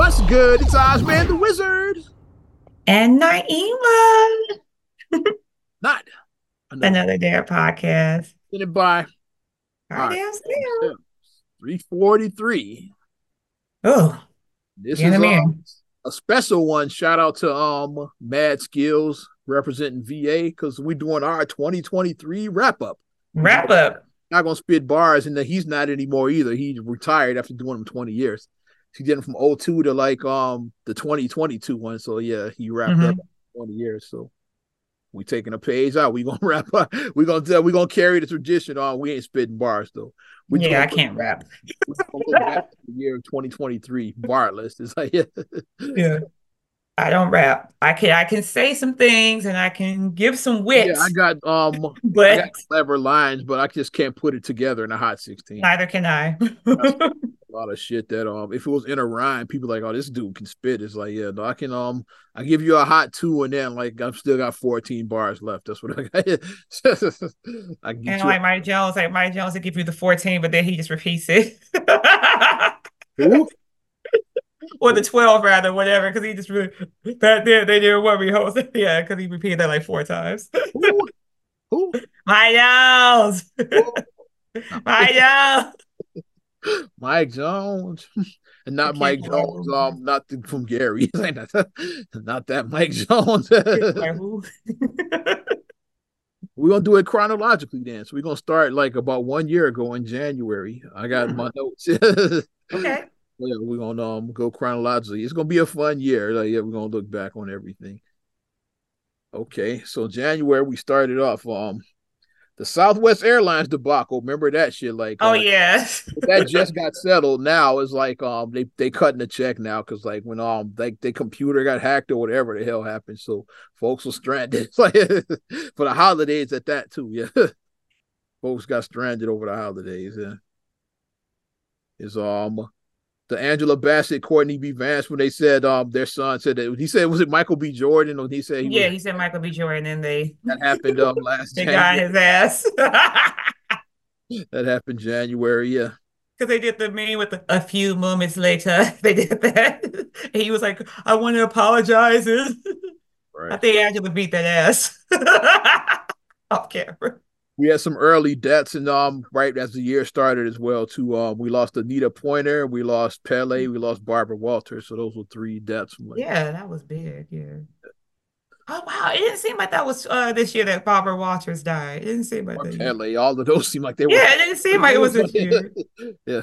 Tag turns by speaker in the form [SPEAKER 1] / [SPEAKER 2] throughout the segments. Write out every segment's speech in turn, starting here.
[SPEAKER 1] What's good? It's Ozman the Wizard.
[SPEAKER 2] And Naima.
[SPEAKER 1] Not
[SPEAKER 2] another, another Dare podcast.
[SPEAKER 1] Send by.
[SPEAKER 2] Right.
[SPEAKER 1] 343.
[SPEAKER 2] Oh.
[SPEAKER 1] This is um, a special one. Shout out to um Mad Skillz representing VA because we're doing our 2023 wrap up.
[SPEAKER 2] Wrap up.
[SPEAKER 1] Not gonna spit bars, and that he's not anymore either. He retired after doing them 20 years. He did it from 02 to like um the 2022 one. So yeah, he wrapped mm-hmm. up 20 years. So we taking a page out. We gonna wrap up. We gonna we gonna carry the tradition on. We ain't spitting bars though. We
[SPEAKER 2] yeah, I can't rap.
[SPEAKER 1] the year of 2023 bar list. It's like yeah.
[SPEAKER 2] yeah. I don't rap. I can I can say some things and I can give some wit.
[SPEAKER 1] Yeah, I got um but I got clever lines, but I just can't put it together in a hot 16.
[SPEAKER 2] Neither can I.
[SPEAKER 1] a lot of shit that um if it was in a rhyme, people like, oh, this dude can spit. It's like, yeah, no, I can um I give you a hot two and then like I've still got 14 bars left. That's what I got.
[SPEAKER 2] I and like Mike Jones, like Mike Jones to give you the 14, but then he just repeats it. Who? or the 12 rather, whatever, because he just really that they, they didn't want me host. Yeah, because he repeated that like four times.
[SPEAKER 1] Who? Who?
[SPEAKER 2] My Jones. My
[SPEAKER 1] Jones. Mike Jones. And not Mike Jones, um, not the, from Gary. not that Mike Jones. we're gonna do it chronologically then. So we're gonna start like about one year ago in January. I got my notes.
[SPEAKER 2] okay
[SPEAKER 1] yeah, we're gonna um go chronologically. It's gonna be a fun year. Like, yeah, we're gonna look back on everything. Okay, so January we started off um the Southwest Airlines debacle. Remember that shit? Like,
[SPEAKER 2] oh uh, yeah,
[SPEAKER 1] that just got settled. Now it's like um they they cutting the check now because like when um like their computer got hacked or whatever the hell happened, so folks were stranded. It's like for the holidays at that too. Yeah, folks got stranded over the holidays. Yeah, is um the Angela Bassett, Courtney B. Vance, when they said um their son said that he said was it Michael B. Jordan or he said
[SPEAKER 2] he yeah was, he said Michael B. Jordan and they
[SPEAKER 1] that happened um last
[SPEAKER 2] they got his ass
[SPEAKER 1] that happened January yeah
[SPEAKER 2] because they did the meme with the, a few moments later they did that and he was like I want to apologize right. I think Angela beat that ass off camera
[SPEAKER 1] we had some early deaths and um right as the year started as well too. Um we lost Anita Pointer, we lost Pele, we lost Barbara Walters. So those were three deaths.
[SPEAKER 2] yeah, that was big. Yeah. Oh wow! It didn't seem like that was uh, this year that Barbara Walters died. It didn't seem like that.
[SPEAKER 1] Pele, all of those seem like they were.
[SPEAKER 2] Yeah, it didn't seem like it was this year.
[SPEAKER 1] yeah.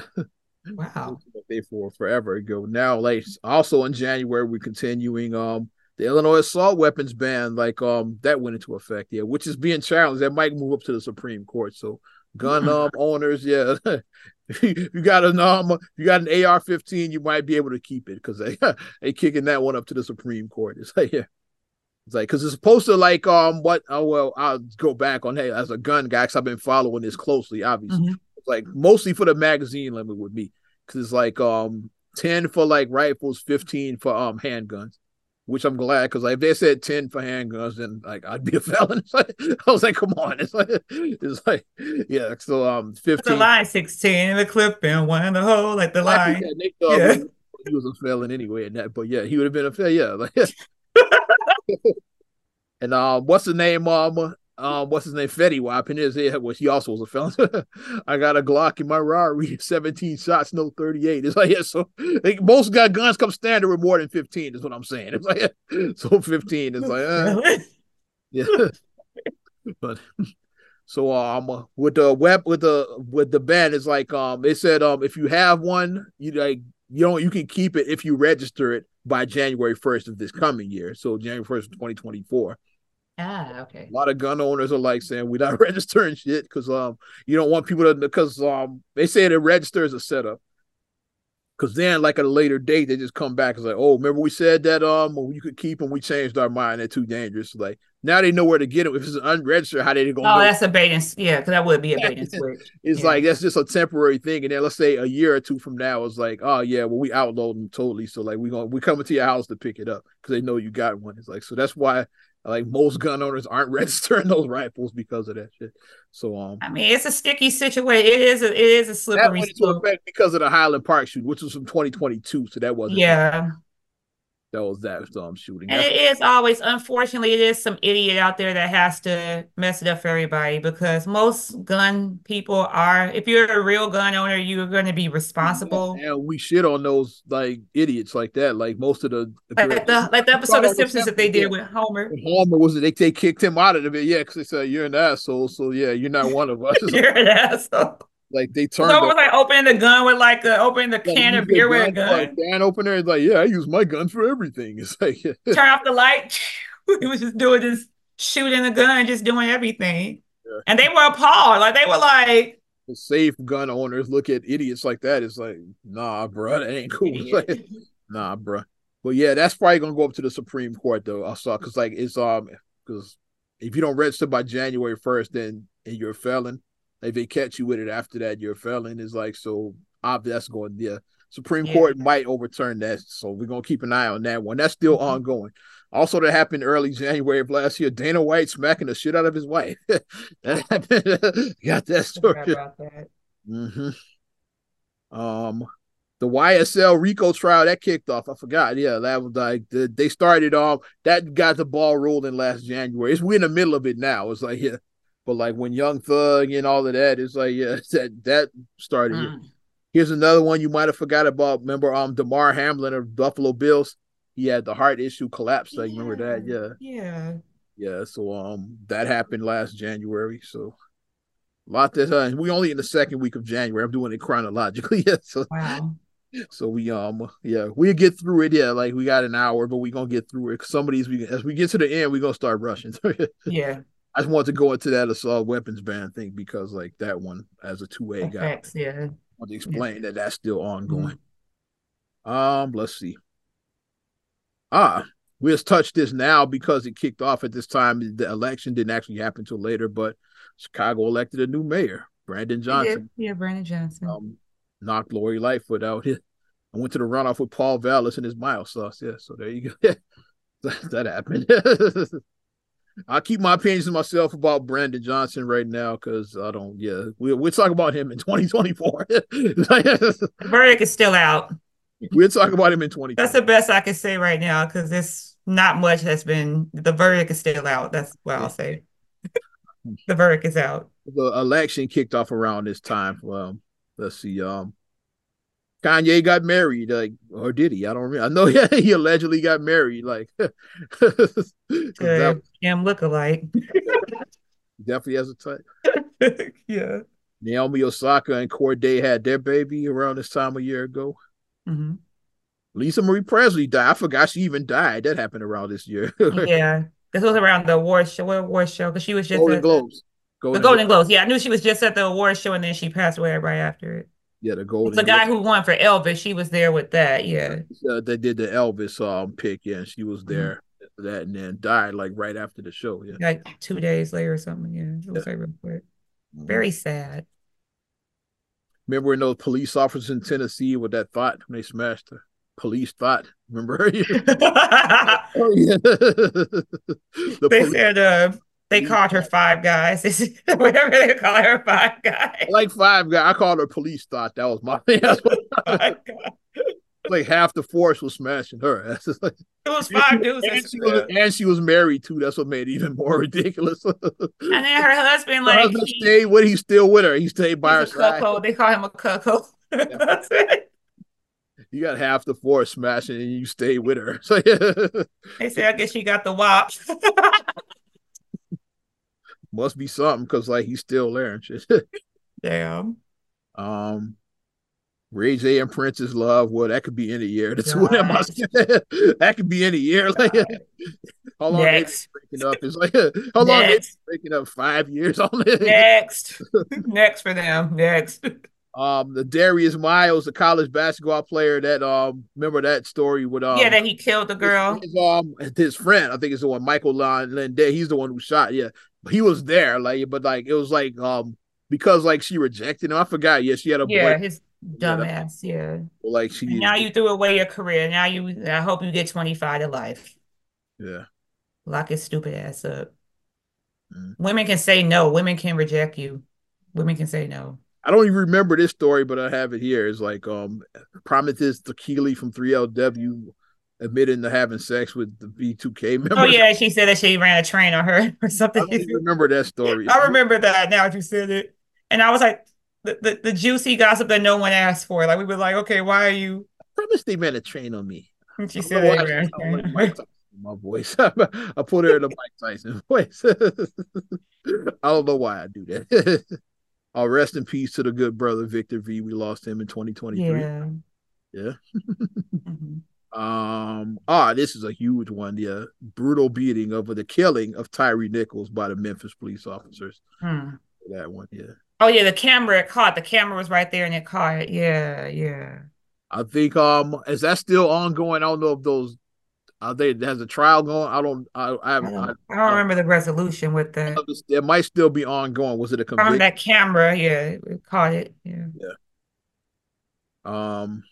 [SPEAKER 2] Wow.
[SPEAKER 1] They for forever ago. Now, like also in January, we're continuing um the Illinois assault weapons ban, like um, that went into effect, yeah, which is being challenged. That might move up to the Supreme Court. So gun hmm. um owners, yeah, you got an um, you got an AR-15, you might be able to keep it because they they kicking that one up to the Supreme Court. It's like yeah. It's like because it's supposed to like um what oh well I'll go back on hey as a gun guy because I've been following this closely obviously mm-hmm. like mostly for the magazine limit with me because it's like um 10 for like rifles 15 for um handguns which I'm glad because like, if they said 10 for handguns, then like I'd be a felon. Like, I was like, come on. It's like it's like yeah, so um 15.
[SPEAKER 2] The line 16 the clip and one in the hole, like the line. Yeah,
[SPEAKER 1] yeah. He was a felon anyway in that, but yeah, he would have been a felon. Yeah, like and um, what's the name? Um, um, what's his name? Fetty Wap in his head, which he also was a felon. I got a Glock in my Rari, 17 shots, no 38. It's like, yeah, so like, most got guns come standard with more than 15, is what I'm saying. It's like, yeah, so 15 is like, uh, yeah. but so um with the web with the with the ban is like um they said um if you have one you like you don't you can keep it if you register it by January 1st of this coming year so January 1st 2024
[SPEAKER 2] Ah, okay.
[SPEAKER 1] A lot of gun owners are like saying we're not registering shit because um you don't want people to because um they say the register is a setup. Cause then like at a later date they just come back and like, oh, remember we said that um you could keep them, we changed our mind, they're too dangerous. Like now they know where to get them. If it's unregistered, how they gonna
[SPEAKER 2] Oh, know? that's a bait and yeah, because that would be a bait and switch.
[SPEAKER 1] it's
[SPEAKER 2] yeah.
[SPEAKER 1] like that's just a temporary thing. And then let's say a year or two from now, it's like, oh yeah, well, we outlawed them totally. So like we going we coming to your house to pick it up because they know you got one. It's like so that's why like most gun owners aren't registering those rifles because of that shit. So um,
[SPEAKER 2] I mean, it's a sticky situation. It is a, it is a slippery.
[SPEAKER 1] Effect because of the Highland Park shoot, which was from 2022. So that wasn't.
[SPEAKER 2] Yeah
[SPEAKER 1] that was that um shooting.
[SPEAKER 2] And it is always, unfortunately, it is some idiot out there that has to mess it up for everybody because most gun people are. If you're a real gun owner, you're going to be responsible.
[SPEAKER 1] Yeah, we shit on those like idiots like that. Like most of the
[SPEAKER 2] like the like the episode of Simpsons that they did with Homer.
[SPEAKER 1] Homer was it? They they kicked him out of it. Yeah, because they said you're an asshole. So yeah, you're not one of us.
[SPEAKER 2] you're an asshole.
[SPEAKER 1] Like they turned.
[SPEAKER 2] So it was like opening the gun with like a, opening the can of beer with a gun. Like,
[SPEAKER 1] can opener is like, yeah, I use my gun for everything. It's like
[SPEAKER 2] turn off the light. he was just doing this, shooting the gun, just doing everything. Yeah. And they were appalled. Like they were like,
[SPEAKER 1] the safe gun owners look at idiots like that. It's like, nah, bro, that ain't cool. like, nah, bro. But yeah, that's probably gonna go up to the Supreme Court though. I saw because like it's um because if you don't register by January first, then and you're a felon, if they catch you with it after that, you're a felon. Is like so obvious. That's going. Yeah, Supreme yeah. Court might overturn that. So we're gonna keep an eye on that one. That's still mm-hmm. ongoing. Also, that happened early January of last year. Dana White smacking the shit out of his wife. Got that story. That. Mm-hmm. Um, the YSL RICO trial that kicked off. I forgot. Yeah, that was like the, they started off. That got the ball rolling last January. It's we're in the middle of it now. It's like yeah, but like when Young Thug and all of that, it's like yeah, that that started. Mm. Here's another one you might have forgot about. Remember, um, Damar Hamlin of Buffalo Bills. He had the heart issue collapse. Like, yeah. remember that? Yeah.
[SPEAKER 2] Yeah.
[SPEAKER 1] Yeah. So um, that happened last January. So a lot that uh, we only in the second week of January. I'm doing it chronologically. yeah. So.
[SPEAKER 2] Wow.
[SPEAKER 1] So we um yeah we'll get through it yeah like we got an hour but we gonna get through it. Some of these we as we get to the end we gonna start rushing.
[SPEAKER 2] yeah.
[SPEAKER 1] I just want to go into that assault weapons ban thing because like that one as a two way guy.
[SPEAKER 2] Yeah.
[SPEAKER 1] I want to explain yeah. that that's still ongoing. Mm-hmm. Um, let's see. Ah, we just touched this now because it kicked off at this time. The election didn't actually happen until later, but Chicago elected a new mayor, Brandon Johnson.
[SPEAKER 2] Yeah, Brandon Johnson. Um,
[SPEAKER 1] knocked Lori Lightfoot out. I went to the runoff with Paul Vallas and his mild sauce. Yeah, so there you go. that happened. I keep my opinions to myself about Brandon Johnson right now because I don't. Yeah, we we'll talk about him in 2024.
[SPEAKER 2] verdict is still out.
[SPEAKER 1] We'll talk about him in 20.
[SPEAKER 2] That's the best I can say right now because there's not much that's been. The verdict is still out. That's what I'll say. the verdict is out.
[SPEAKER 1] The election kicked off around this time. Um, let's see. Um, Kanye got married, like, or did he? I don't remember. I know yeah, he allegedly got married, like.
[SPEAKER 2] uh, Kim alike.
[SPEAKER 1] definitely has a
[SPEAKER 2] type. yeah.
[SPEAKER 1] Naomi Osaka and Cordae had their baby around this time a year ago.
[SPEAKER 2] Mm-hmm.
[SPEAKER 1] Lisa Marie Presley died. I forgot she even died. That happened around this year.
[SPEAKER 2] yeah, this was around the award show. What award show? Because she was just
[SPEAKER 1] Golden Globes.
[SPEAKER 2] Golden the Golden Globes. Globes. Yeah, I knew she was just at the award show, and then she passed away right after it.
[SPEAKER 1] Yeah, the golden.
[SPEAKER 2] The guy who won for Elvis, she was there with that. Yeah,
[SPEAKER 1] uh, they did the Elvis um pick. Yeah, she was mm-hmm. there mm-hmm. that, and then died like right after the show. Yeah,
[SPEAKER 2] like two days later or something. Yeah, it was yeah. like real quick. Very sad.
[SPEAKER 1] Remember when those police officers in Tennessee with that thought when they smashed the police thought? Remember? oh,
[SPEAKER 2] yeah. the they police- said uh, they called her Five Guys. Whatever they call her, Five Guys.
[SPEAKER 1] Like Five Guys. I called her Police Thought. That was my thing. like half the force was smashing her.
[SPEAKER 2] it was five dudes.
[SPEAKER 1] And she was, and she was married too. That's what made it even more ridiculous. and
[SPEAKER 2] then her husband, like, her husband
[SPEAKER 1] he, stayed with. He's still with her. He stayed by her side.
[SPEAKER 2] Cuckold. They call him a cuckold. That's
[SPEAKER 1] it. You got half the force smashing, and you stay with her. So
[SPEAKER 2] yeah. They say, I guess she got the wops
[SPEAKER 1] must be something because like he's still there and shit.
[SPEAKER 2] Damn.
[SPEAKER 1] Um, Ray J and Princess Love. Well, that could be any year. That's what am I That could be any year. Like how long Next. breaking up is like how long they breaking up five years on it.
[SPEAKER 2] Next. Next for them. Next.
[SPEAKER 1] Um, the Darius Miles, the college basketball player that um remember that story with um
[SPEAKER 2] yeah that he killed the girl.
[SPEAKER 1] His, um his friend, I think it's the one Michael Linde. He's the one who shot. Yeah, he was there, like, but like it was like um because like she rejected him. I forgot. Yeah, she had a
[SPEAKER 2] yeah boy. his dumbass. Yeah,
[SPEAKER 1] like she
[SPEAKER 2] now you threw away your career. Now you I hope you get twenty five to life.
[SPEAKER 1] Yeah.
[SPEAKER 2] Lock his stupid ass up. Mm. Women can say no. Women can reject you. Women can say no.
[SPEAKER 1] I don't even remember this story, but I have it here. It's like um Prometheus Kiely from 3LW admitting to having sex with the B2K member.
[SPEAKER 2] Oh yeah, she said that she ran a train on her or something.
[SPEAKER 1] I remember that story.
[SPEAKER 2] I remember that now that you said it. And I was like, the, the, the juicy gossip that no one asked for. Like we were like, okay, why are you
[SPEAKER 1] I promised they ran a train on me.
[SPEAKER 2] She said they ran a train
[SPEAKER 1] my voice. I put her in the Mike Tyson voice. I don't know why I do that. I'll uh, rest in peace to the good brother Victor V. We lost him in 2023. Yeah. Yeah. mm-hmm. Um. Ah, this is a huge one. Yeah, brutal beating of the killing of Tyre Nichols by the Memphis police officers. Hmm. That one. Yeah.
[SPEAKER 2] Oh yeah, the camera it caught. The camera was right there and it caught it. Yeah, yeah.
[SPEAKER 1] I think um is that still ongoing? I don't know if those I think has a trial going. I don't. I. I, I,
[SPEAKER 2] don't, I don't remember the resolution with that.
[SPEAKER 1] It might still be ongoing. Was it a
[SPEAKER 2] conviction? From that camera? Yeah, it caught it. Yeah.
[SPEAKER 1] Yeah. Um.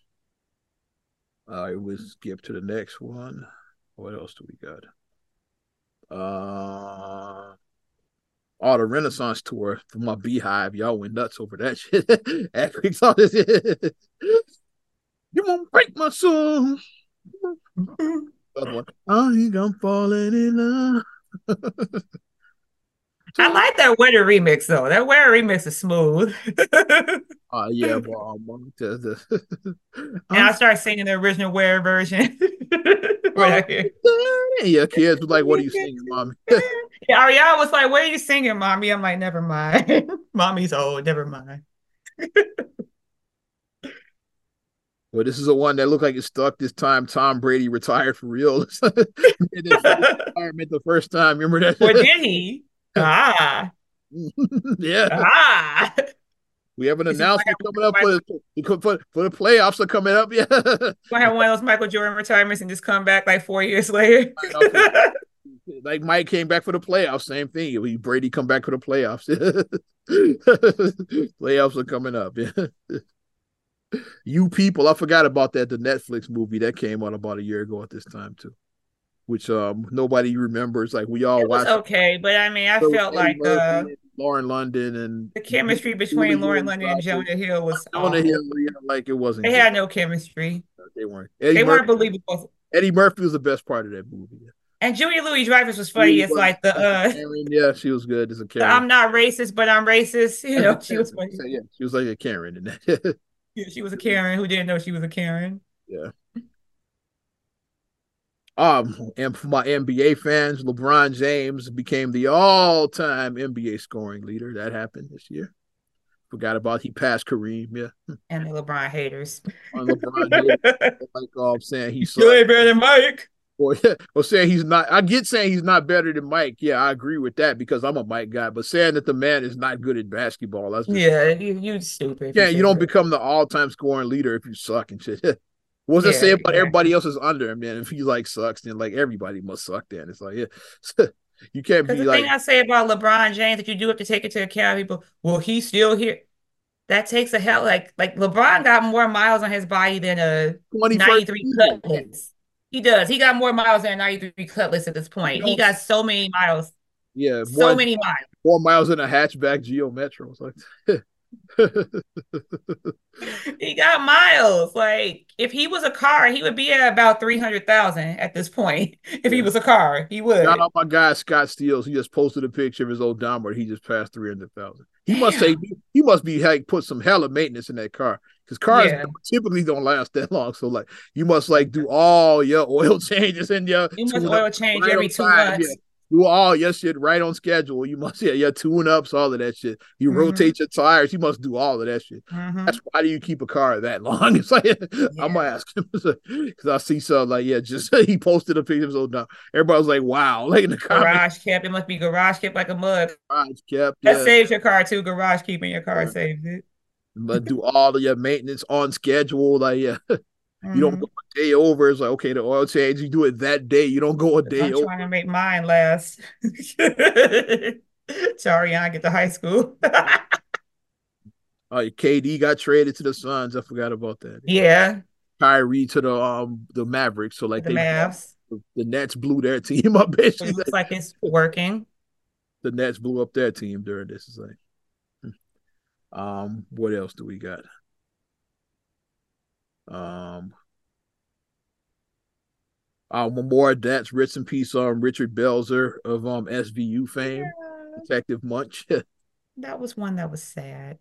[SPEAKER 1] I we skip to the next one. What else do we got? Uh. Oh, the Renaissance tour for my beehive. Y'all went nuts over that shit. You won't break my soul. I think I'm falling in love.
[SPEAKER 2] I like that winter remix though. That winter remix is smooth.
[SPEAKER 1] Oh uh, yeah, well, um,
[SPEAKER 2] and I start singing the original Where version.
[SPEAKER 1] right yeah, kids were like, "What are you singing, mommy?"
[SPEAKER 2] yeah, Ariana was like, "What are you singing, mommy?" I'm like, "Never mind. Mommy's old. Never mind."
[SPEAKER 1] Well, this is the one that looked like it stuck this time. Tom Brady retired for real. retirement the first time. Remember that?
[SPEAKER 2] Or did he? Ah.
[SPEAKER 1] yeah. Ah. We have an announcement coming up for, for, for the playoffs are coming up. Yeah.
[SPEAKER 2] We'll have one of those Michael Jordan retirements and just come back like four years later.
[SPEAKER 1] like Mike came back for the playoffs, same thing. Brady come back for the playoffs. playoffs are coming up. Yeah you people, I forgot about that. The Netflix movie that came out about a year ago at this time too, which um nobody remembers. Like we all watched.
[SPEAKER 2] Okay, but I mean, I so felt like uh,
[SPEAKER 1] Lauren London and
[SPEAKER 2] the chemistry between Lauren London and Jonah Hill was Jonah Hill,
[SPEAKER 1] yeah, like it wasn't.
[SPEAKER 2] They good. had no chemistry.
[SPEAKER 1] They weren't.
[SPEAKER 2] Eddie they Murphy, weren't believable.
[SPEAKER 1] Eddie Murphy was the best part of that movie.
[SPEAKER 2] And Julia Louis Dreyfus was funny. It's like the uh
[SPEAKER 1] Karen, yeah, she was good as a Karen.
[SPEAKER 2] I'm not racist, but I'm racist. You know, she was funny.
[SPEAKER 1] Yeah, she was like a Karen in that.
[SPEAKER 2] Yeah, she was a Karen who didn't know she was a Karen.
[SPEAKER 1] Yeah. Um, and for my NBA fans, LeBron James became the all-time NBA scoring leader. That happened this year. Forgot about he passed Kareem, yeah.
[SPEAKER 2] And the LeBron haters.
[SPEAKER 1] On LeBron haters, like I'm saying he's
[SPEAKER 2] still ain't better than Mike.
[SPEAKER 1] Well, yeah, well, saying he's not. I get saying he's not better than Mike. Yeah, I agree with that because I'm a Mike guy. But saying that the man is not good at basketball, that's
[SPEAKER 2] just, yeah, you you stupid.
[SPEAKER 1] Yeah, you, don't become the all time scoring leader if you suck and shit. What's yeah, it say about exactly. everybody else is under him? Then if he like sucks, then like everybody must suck. Then it's like yeah. you can't be
[SPEAKER 2] the
[SPEAKER 1] like.
[SPEAKER 2] thing I say about LeBron James that you do have to take into account. People, well, he's still here. That takes a hell like like LeBron got more miles on his body than a 93 Cutlass. He does. He got more miles than a 93 Cutlass at this point. He got so many miles.
[SPEAKER 1] Yeah,
[SPEAKER 2] so more, many miles.
[SPEAKER 1] More miles than a hatchback Geo Metro. It's like
[SPEAKER 2] he got miles. Like if he was a car, he would be at about three hundred thousand at this point. If he was a car, he would.
[SPEAKER 1] Shout out my guy Scott Steels. He just posted a picture of his old odometer. He just passed three hundred thousand. He Damn. must say he must be like put some hella maintenance in that car because cars yeah. typically don't last that long. So like you must like do all your oil changes and your
[SPEAKER 2] you must oil change every two months.
[SPEAKER 1] Yeah do all your shit right on schedule. You must yeah, your tune ups, all of that shit. You mm-hmm. rotate your tires. You must do all of that shit. Mm-hmm. That's why do you keep a car that long? It's like yeah. I'm gonna ask him because I see some like yeah, just he posted a picture so now everybody was like wow, like in the
[SPEAKER 2] comments. garage kept. It must be garage kept like a mug.
[SPEAKER 1] Garage kept.
[SPEAKER 2] That yeah. saves your car too. Garage keeping your car saves it.
[SPEAKER 1] But do all of your maintenance on schedule, like yeah. Mm-hmm. You don't mm-hmm. go a day over. It's like okay, the oil change. You do it that day. You don't go a day
[SPEAKER 2] I'm
[SPEAKER 1] over.
[SPEAKER 2] trying to make mine last. Sorry, I get to high school.
[SPEAKER 1] Oh, uh, KD got traded to the Suns. I forgot about that.
[SPEAKER 2] Yeah,
[SPEAKER 1] Kyrie to the um the Mavericks. So like
[SPEAKER 2] the they Mavs.
[SPEAKER 1] The, the Nets blew their team up.
[SPEAKER 2] It looks like it's working.
[SPEAKER 1] The Nets blew up their team during this. Is like, hmm. um, what else do we got? Um, uh, one more that's rest in peace um Richard Belzer of um SVU fame, yeah. Detective Munch.
[SPEAKER 2] that was one that was sad.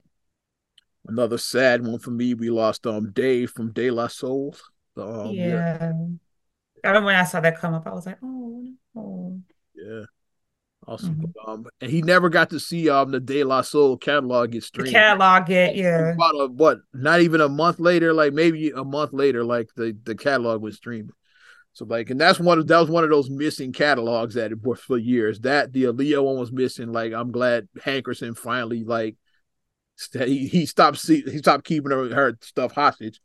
[SPEAKER 1] Another sad one for me. We lost um Dave from De La Soul. Um,
[SPEAKER 2] yeah. yeah. I remember when I saw that come up, I was like, oh
[SPEAKER 1] no. Yeah. Awesome. Mm-hmm. Um, and he never got to see um the De La Soul catalog get streamed.
[SPEAKER 2] The catalog get yeah.
[SPEAKER 1] About a, what? Not even a month later, like maybe a month later, like the the catalog was streamed. So like, and that's one of that was one of those missing catalogs that it was for years. That the Aaliyah one was missing. Like, I'm glad Hankerson finally like he, he stopped see, he stopped keeping her, her stuff hostage.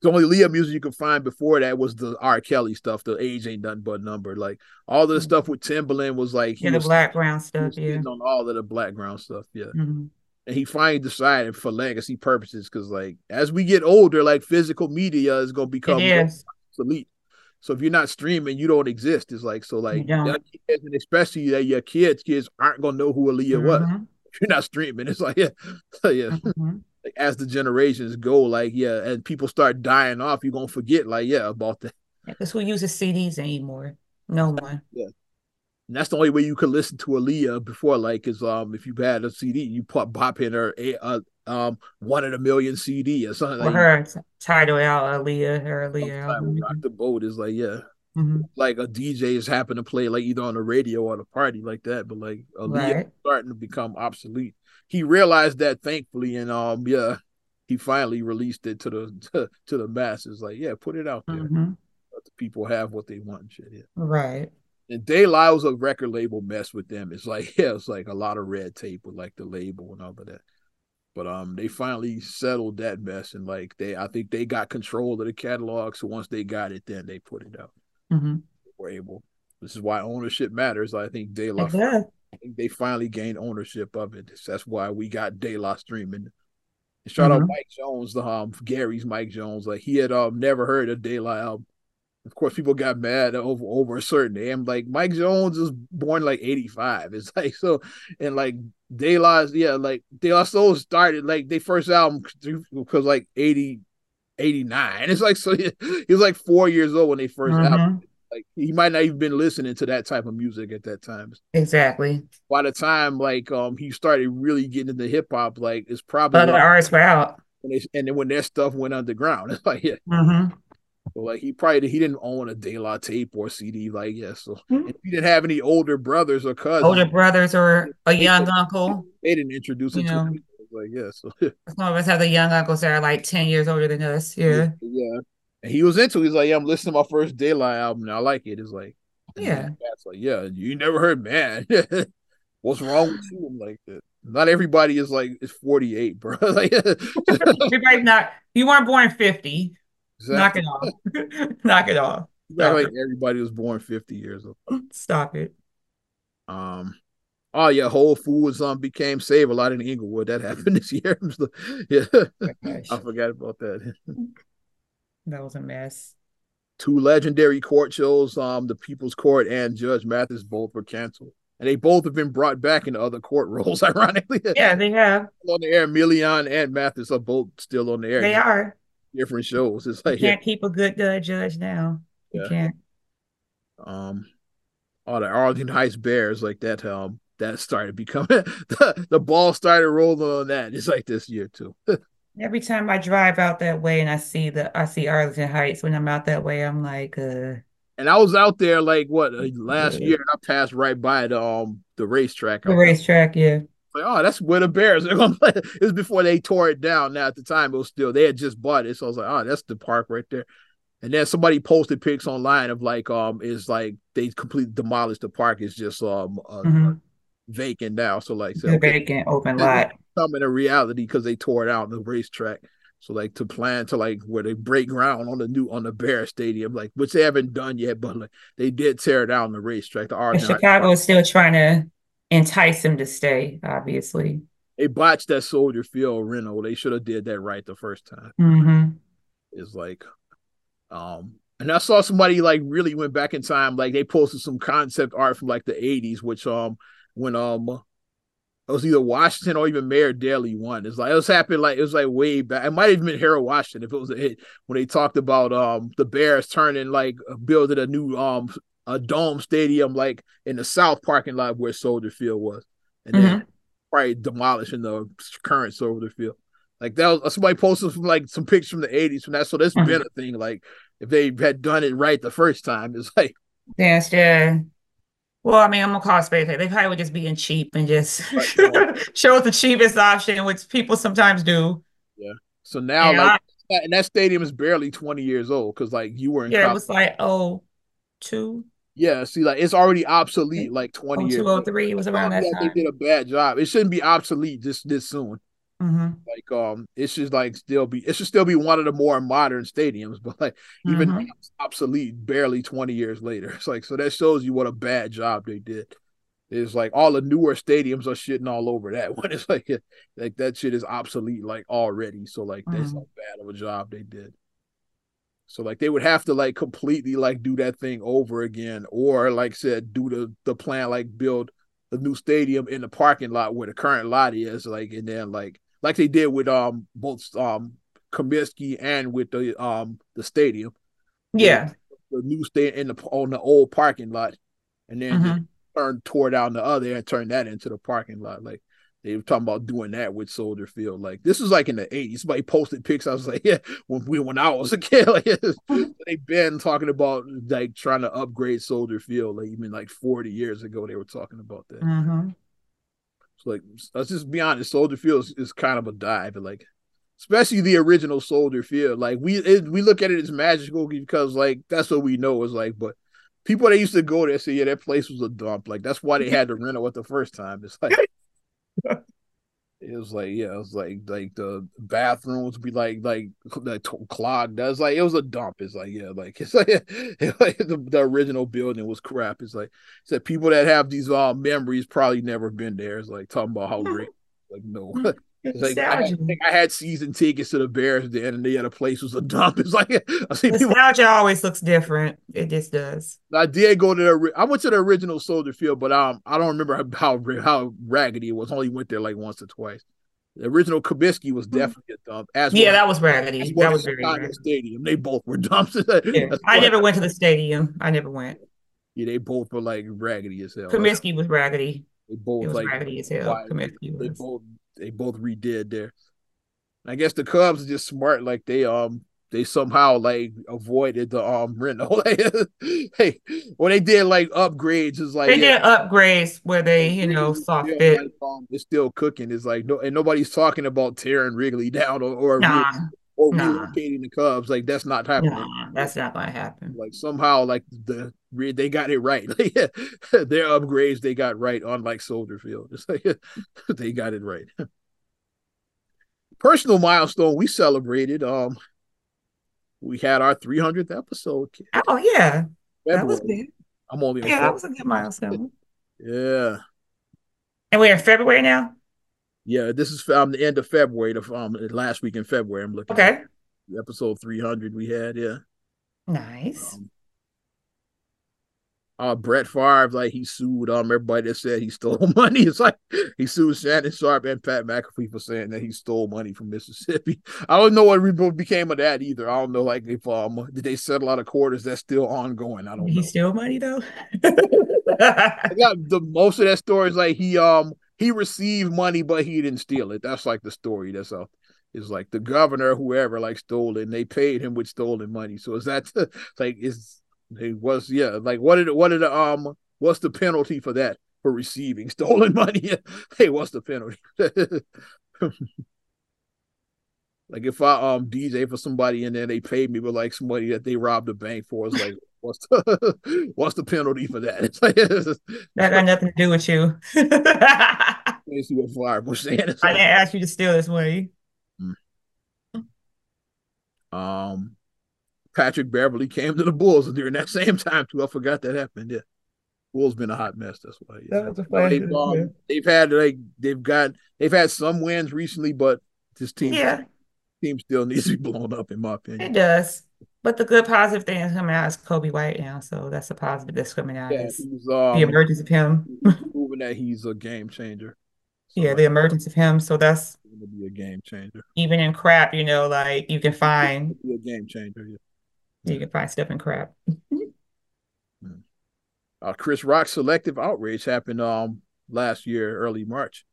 [SPEAKER 1] The only Aaliyah music you could find before that was the R. Kelly stuff. The age ain't nothing but number. Like all the mm-hmm. stuff with Timbaland was like
[SPEAKER 2] yeah, the background stuff. Yeah,
[SPEAKER 1] on all of the background stuff. Yeah. Mm-hmm. And he finally decided for legacy purposes, because like as we get older, like physical media is gonna become obsolete. So if you're not streaming, you don't exist. It's like so like kids, and especially that your kids kids aren't gonna know who Aaliyah mm-hmm. was. If you're not streaming, it's like yeah, yeah. Mm-hmm. Like, as the generations go, like yeah, and people start dying off, you're gonna forget like yeah about that.
[SPEAKER 2] Because who uses CDs anymore? No one.
[SPEAKER 1] Yeah. And that's the only way you could listen to Aaliyah before, like, is um if you had a CD, you pop bop in her a, a um one in a million CD or something.
[SPEAKER 2] Or like her title out Aaliyah, her Aaliyah.
[SPEAKER 1] Rock the boat is like yeah. Mm-hmm. Like a DJ is happen to play like either on the radio or the party like that, but like Aaliyah right. starting to become obsolete. He realized that thankfully, and um yeah, he finally released it to the to, to the masses. Like yeah, put it out there. Mm-hmm. Let the people have what they want and shit. Yeah.
[SPEAKER 2] Right.
[SPEAKER 1] And La was a record label mess with them. It's like yeah, it's like a lot of red tape with like the label and all of that. But um, they finally settled that mess, and like they, I think they got control of the catalog. So once they got it, then they put it out. Mm-hmm. Were able. This is why ownership matters. I think De La. I think they finally gained ownership of it. That's why we got De La streaming. And shout mm-hmm. out Mike Jones, the um Gary's Mike Jones. Like he had um never heard a De La album of course, people got mad over over a certain day. I'm like, Mike Jones was born like 85. It's like so, and like De La, yeah, like they also started like their first album because like 80, 89. It's like so he, he, was like four years old when they 1st mm-hmm. album. Like he might not even been listening to that type of music at that time.
[SPEAKER 2] Exactly.
[SPEAKER 1] By the time like um he started really getting into hip hop, like it's probably
[SPEAKER 2] other artists were out.
[SPEAKER 1] They, and then when their stuff went underground, it's like yeah. Mm-hmm. So like he probably he didn't own a De La tape or CD like yeah. So mm-hmm. he didn't have any older brothers or cousins.
[SPEAKER 2] Older brothers or a young they, uncle.
[SPEAKER 1] They didn't introduce him to me. Like yeah, so
[SPEAKER 2] some of us have the young uncles that are like ten years older than us. Yeah,
[SPEAKER 1] yeah. And he was into. It. He's like, yeah, I'm listening to my first La album. And I like it. It's like,
[SPEAKER 2] yeah,
[SPEAKER 1] that's like, yeah, you never heard, man. What's wrong with you? I'm like that. Not everybody is like is 48, bro. like,
[SPEAKER 2] everybody's not. You weren't born 50. Exactly. Knock it off. Knock it off.
[SPEAKER 1] Stop like it. everybody was born 50 years old.
[SPEAKER 2] Stop it.
[SPEAKER 1] Um oh yeah, Whole Foods um became Save a lot in Englewood. That happened this year. yeah. I forgot about that.
[SPEAKER 2] that was a mess.
[SPEAKER 1] Two legendary court shows, um, the People's Court and Judge Mathis both were canceled. And they both have been brought back into other court roles, ironically.
[SPEAKER 2] Yeah, they have.
[SPEAKER 1] On the air, Milian and Mathis are both still on the air.
[SPEAKER 2] They are
[SPEAKER 1] different shows. It's like
[SPEAKER 2] you can't yeah. keep a good uh, judge now. You yeah. can't.
[SPEAKER 1] Um, all the Arlington Heights Bears like that. Um, that started becoming the, the ball started rolling on that. It's like this year too.
[SPEAKER 2] Every time I drive out that way and I see the I see Arlington Heights when I'm out that way, I'm like, uh.
[SPEAKER 1] And I was out there like what uh, last year, and I passed right by the um the racetrack.
[SPEAKER 2] The racetrack, yeah.
[SPEAKER 1] Like, oh, that's where the Bears are gonna play. It was before they tore it down. Now at the time it was still they had just bought it. So I was like, oh, that's the park right there. And then somebody posted pics online of like um is like they completely demolished the park. It's just um uh, mm-hmm. Vacant now. So like
[SPEAKER 2] so, vacant open lot.
[SPEAKER 1] Coming a reality because they tore it out the racetrack. So like to plan to like where they break ground on the new on the Bear Stadium, like which they haven't done yet, but like they did tear down the racetrack. The
[SPEAKER 2] Chicago is still trying to entice him to stay, obviously.
[SPEAKER 1] They botched that Soldier Field rental. They should have did that right the first time.
[SPEAKER 2] Mm-hmm.
[SPEAKER 1] It's like Um, and I saw somebody like really went back in time, like they posted some concept art from like the 80s, which um when um it was either Washington or even Mayor Daley won. It's like it was happening like it was like way back. It might have been Harold Washington if it was a hit when they talked about um the Bears turning like building a new um a dome stadium like in the south parking lot where Soldier Field was, and mm-hmm. then probably demolishing the current Soldier Field. Like that was somebody posted from like some pictures from the 80s from that. So that's mm-hmm. been a thing. Like if they had done it right the first time, it's like
[SPEAKER 2] Yes, yeah. Well, I mean, I'm gonna call space. They probably would just being cheap and just show us the cheapest option, which people sometimes do.
[SPEAKER 1] Yeah. So now, and like, I, and that stadium is barely 20 years old because, like, you were in.
[SPEAKER 2] Yeah, it was like oh, two.
[SPEAKER 1] Yeah, see, like it's already obsolete. Like 20
[SPEAKER 2] years. 203 was around that time.
[SPEAKER 1] They did a bad job. It shouldn't be obsolete just this soon.
[SPEAKER 2] Mm-hmm.
[SPEAKER 1] Like um, it should like still be it should still be one of the more modern stadiums, but like even mm-hmm. obsolete barely twenty years later. It's like so that shows you what a bad job they did. It's like all the newer stadiums are shitting all over that one. It's like like that shit is obsolete like already. So like mm-hmm. that's how bad of a job they did. So like they would have to like completely like do that thing over again, or like said do the the plan like build the new stadium in the parking lot where the current lot is, like and then like like they did with um both um Comiskey and with the um the stadium.
[SPEAKER 2] Yeah.
[SPEAKER 1] The, the new state in the on the old parking lot, and then mm-hmm. turn tore down the other and turned that into the parking lot. Like they were talking about doing that with Soldier Field. Like this was like in the 80s. Somebody posted pics. I was like, yeah, when we when I was a kid, like they've been talking about like trying to upgrade Soldier Field. Like even like 40 years ago, they were talking about that.
[SPEAKER 2] Mm-hmm.
[SPEAKER 1] So like, let's just be honest. Soldier Field is, is kind of a dive, but like especially the original Soldier Field. Like we it, we look at it as magical because like that's what we know is like, but people that used to go there say, yeah, that place was a dump. Like that's why they had to rent it the first time. It's like it was like yeah, it was like like the bathrooms be like like like clogged. That's like it was a dump. It's like yeah, like it's like, it's like the, the, original building was crap. It's like said people that have these uh memories probably never been there. It's like talking about how great. Like no. Like I, I, think I had season tickets to the Bears then, and the other place was a dump. It's like
[SPEAKER 2] I see nostalgia people, always looks different. It just does.
[SPEAKER 1] I did go to the. I went to the original Soldier Field, but um, I don't remember how how raggedy it was. I only went there like once or twice. The original Comiskey was hmm. definitely a dump.
[SPEAKER 2] As yeah, well, that was raggedy. That was very
[SPEAKER 1] raggedy. Stadium. They both were dumps.
[SPEAKER 2] yeah. I never went to the stadium. I never went.
[SPEAKER 1] Yeah, they both were like raggedy as hell.
[SPEAKER 2] Comiskey was raggedy.
[SPEAKER 1] They both like
[SPEAKER 2] raggedy as hell. Comiskey was.
[SPEAKER 1] They both they both redid there. I guess the Cubs are just smart, like they um they somehow like avoided the um rental. hey, when they did like upgrades, it's like
[SPEAKER 2] they yeah, did upgrades where they you know saw yeah, fit. Like,
[SPEAKER 1] um, it's still cooking. It's like no, and nobody's talking about tearing Wrigley down or or,
[SPEAKER 2] nah,
[SPEAKER 1] or nah. relocating the Cubs. Like that's not happening.
[SPEAKER 2] Nah, that's not gonna happen.
[SPEAKER 1] Like somehow, like the they got it right. Their upgrades they got right, unlike Soldier Field. It's like they got it right personal milestone we celebrated. Um, we had our 300th episode.
[SPEAKER 2] Oh yeah, February. that was good.
[SPEAKER 1] I'm only
[SPEAKER 2] yeah, that was a good milestone.
[SPEAKER 1] yeah,
[SPEAKER 2] and we're in February now.
[SPEAKER 1] Yeah, this is um the end of February. The um last week in February. I'm looking.
[SPEAKER 2] Okay.
[SPEAKER 1] episode 300 we had. Yeah.
[SPEAKER 2] Nice.
[SPEAKER 1] Um, uh Brett Favre, like he sued um everybody that said he stole money. It's like he sued Shannon Sharpe and Pat McAfee for saying that he stole money from Mississippi. I don't know what became of that either. I don't know like if um did they settle out of court? Is that still ongoing? I don't
[SPEAKER 2] did
[SPEAKER 1] know.
[SPEAKER 2] He steal money though.
[SPEAKER 1] I got the most of that story is like he um he received money but he didn't steal it. That's like the story. That's all. It's like the governor, whoever, like stole it, and they paid him with stolen money. So is that like is he was yeah, like what did what did um what's the penalty for that for receiving stolen money? hey, what's the penalty? like if I um DJ for somebody and then they paid me with like somebody that they robbed a bank for, it's like what's the what's the penalty for that? It's like
[SPEAKER 2] that got nothing to do with you.
[SPEAKER 1] see what Flyer was saying.
[SPEAKER 2] It's I didn't ask you to steal this money.
[SPEAKER 1] Um Patrick Beverley came to the Bulls during that same time too. I forgot that happened. Yeah. Bulls been a hot mess. That's why. Yeah. That was a they've, um, they've had like they've got they've had some wins recently, but this team
[SPEAKER 2] yeah.
[SPEAKER 1] team still needs to be blown up in my opinion.
[SPEAKER 2] It does. But the good positive thing is coming out is Coby White now, so that's a positive that's coming out. Yeah, he's, um, the emergence of him.
[SPEAKER 1] proving that he's a game changer.
[SPEAKER 2] So yeah, like, the emergence of him. So that's
[SPEAKER 1] going to be a game changer.
[SPEAKER 2] Even in crap, you know, like you can find
[SPEAKER 1] be a game changer. Yeah.
[SPEAKER 2] You can find stuff in crap.
[SPEAKER 1] Uh, Chris Rock selective outrage happened um last year, early March.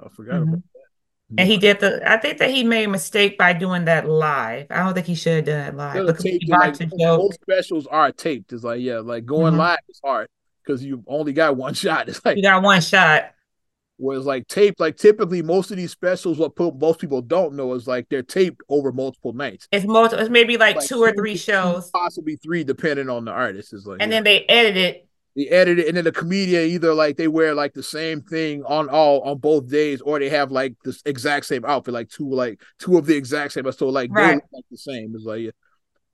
[SPEAKER 1] I forgot mm-hmm. about that.
[SPEAKER 2] And he did the. I think that he made a mistake by doing that live. I don't think he should have done it live. Because he
[SPEAKER 1] like, most specials are taped. It's like yeah, like going mm-hmm. live is hard because you only got one shot. It's like
[SPEAKER 2] you got one shot.
[SPEAKER 1] Whereas like tape, like typically most of these specials, what most people don't know is like they're taped over multiple nights.
[SPEAKER 2] It's multiple. It's maybe like, like two or three shows,
[SPEAKER 1] possibly three, depending on the artist. Is like,
[SPEAKER 2] and yeah. then they edit it.
[SPEAKER 1] They edit it, and then the comedian either like they wear like the same thing on all on both days, or they have like the exact same outfit, like two like two of the exact same. So like right. they look like the same. It's like yeah.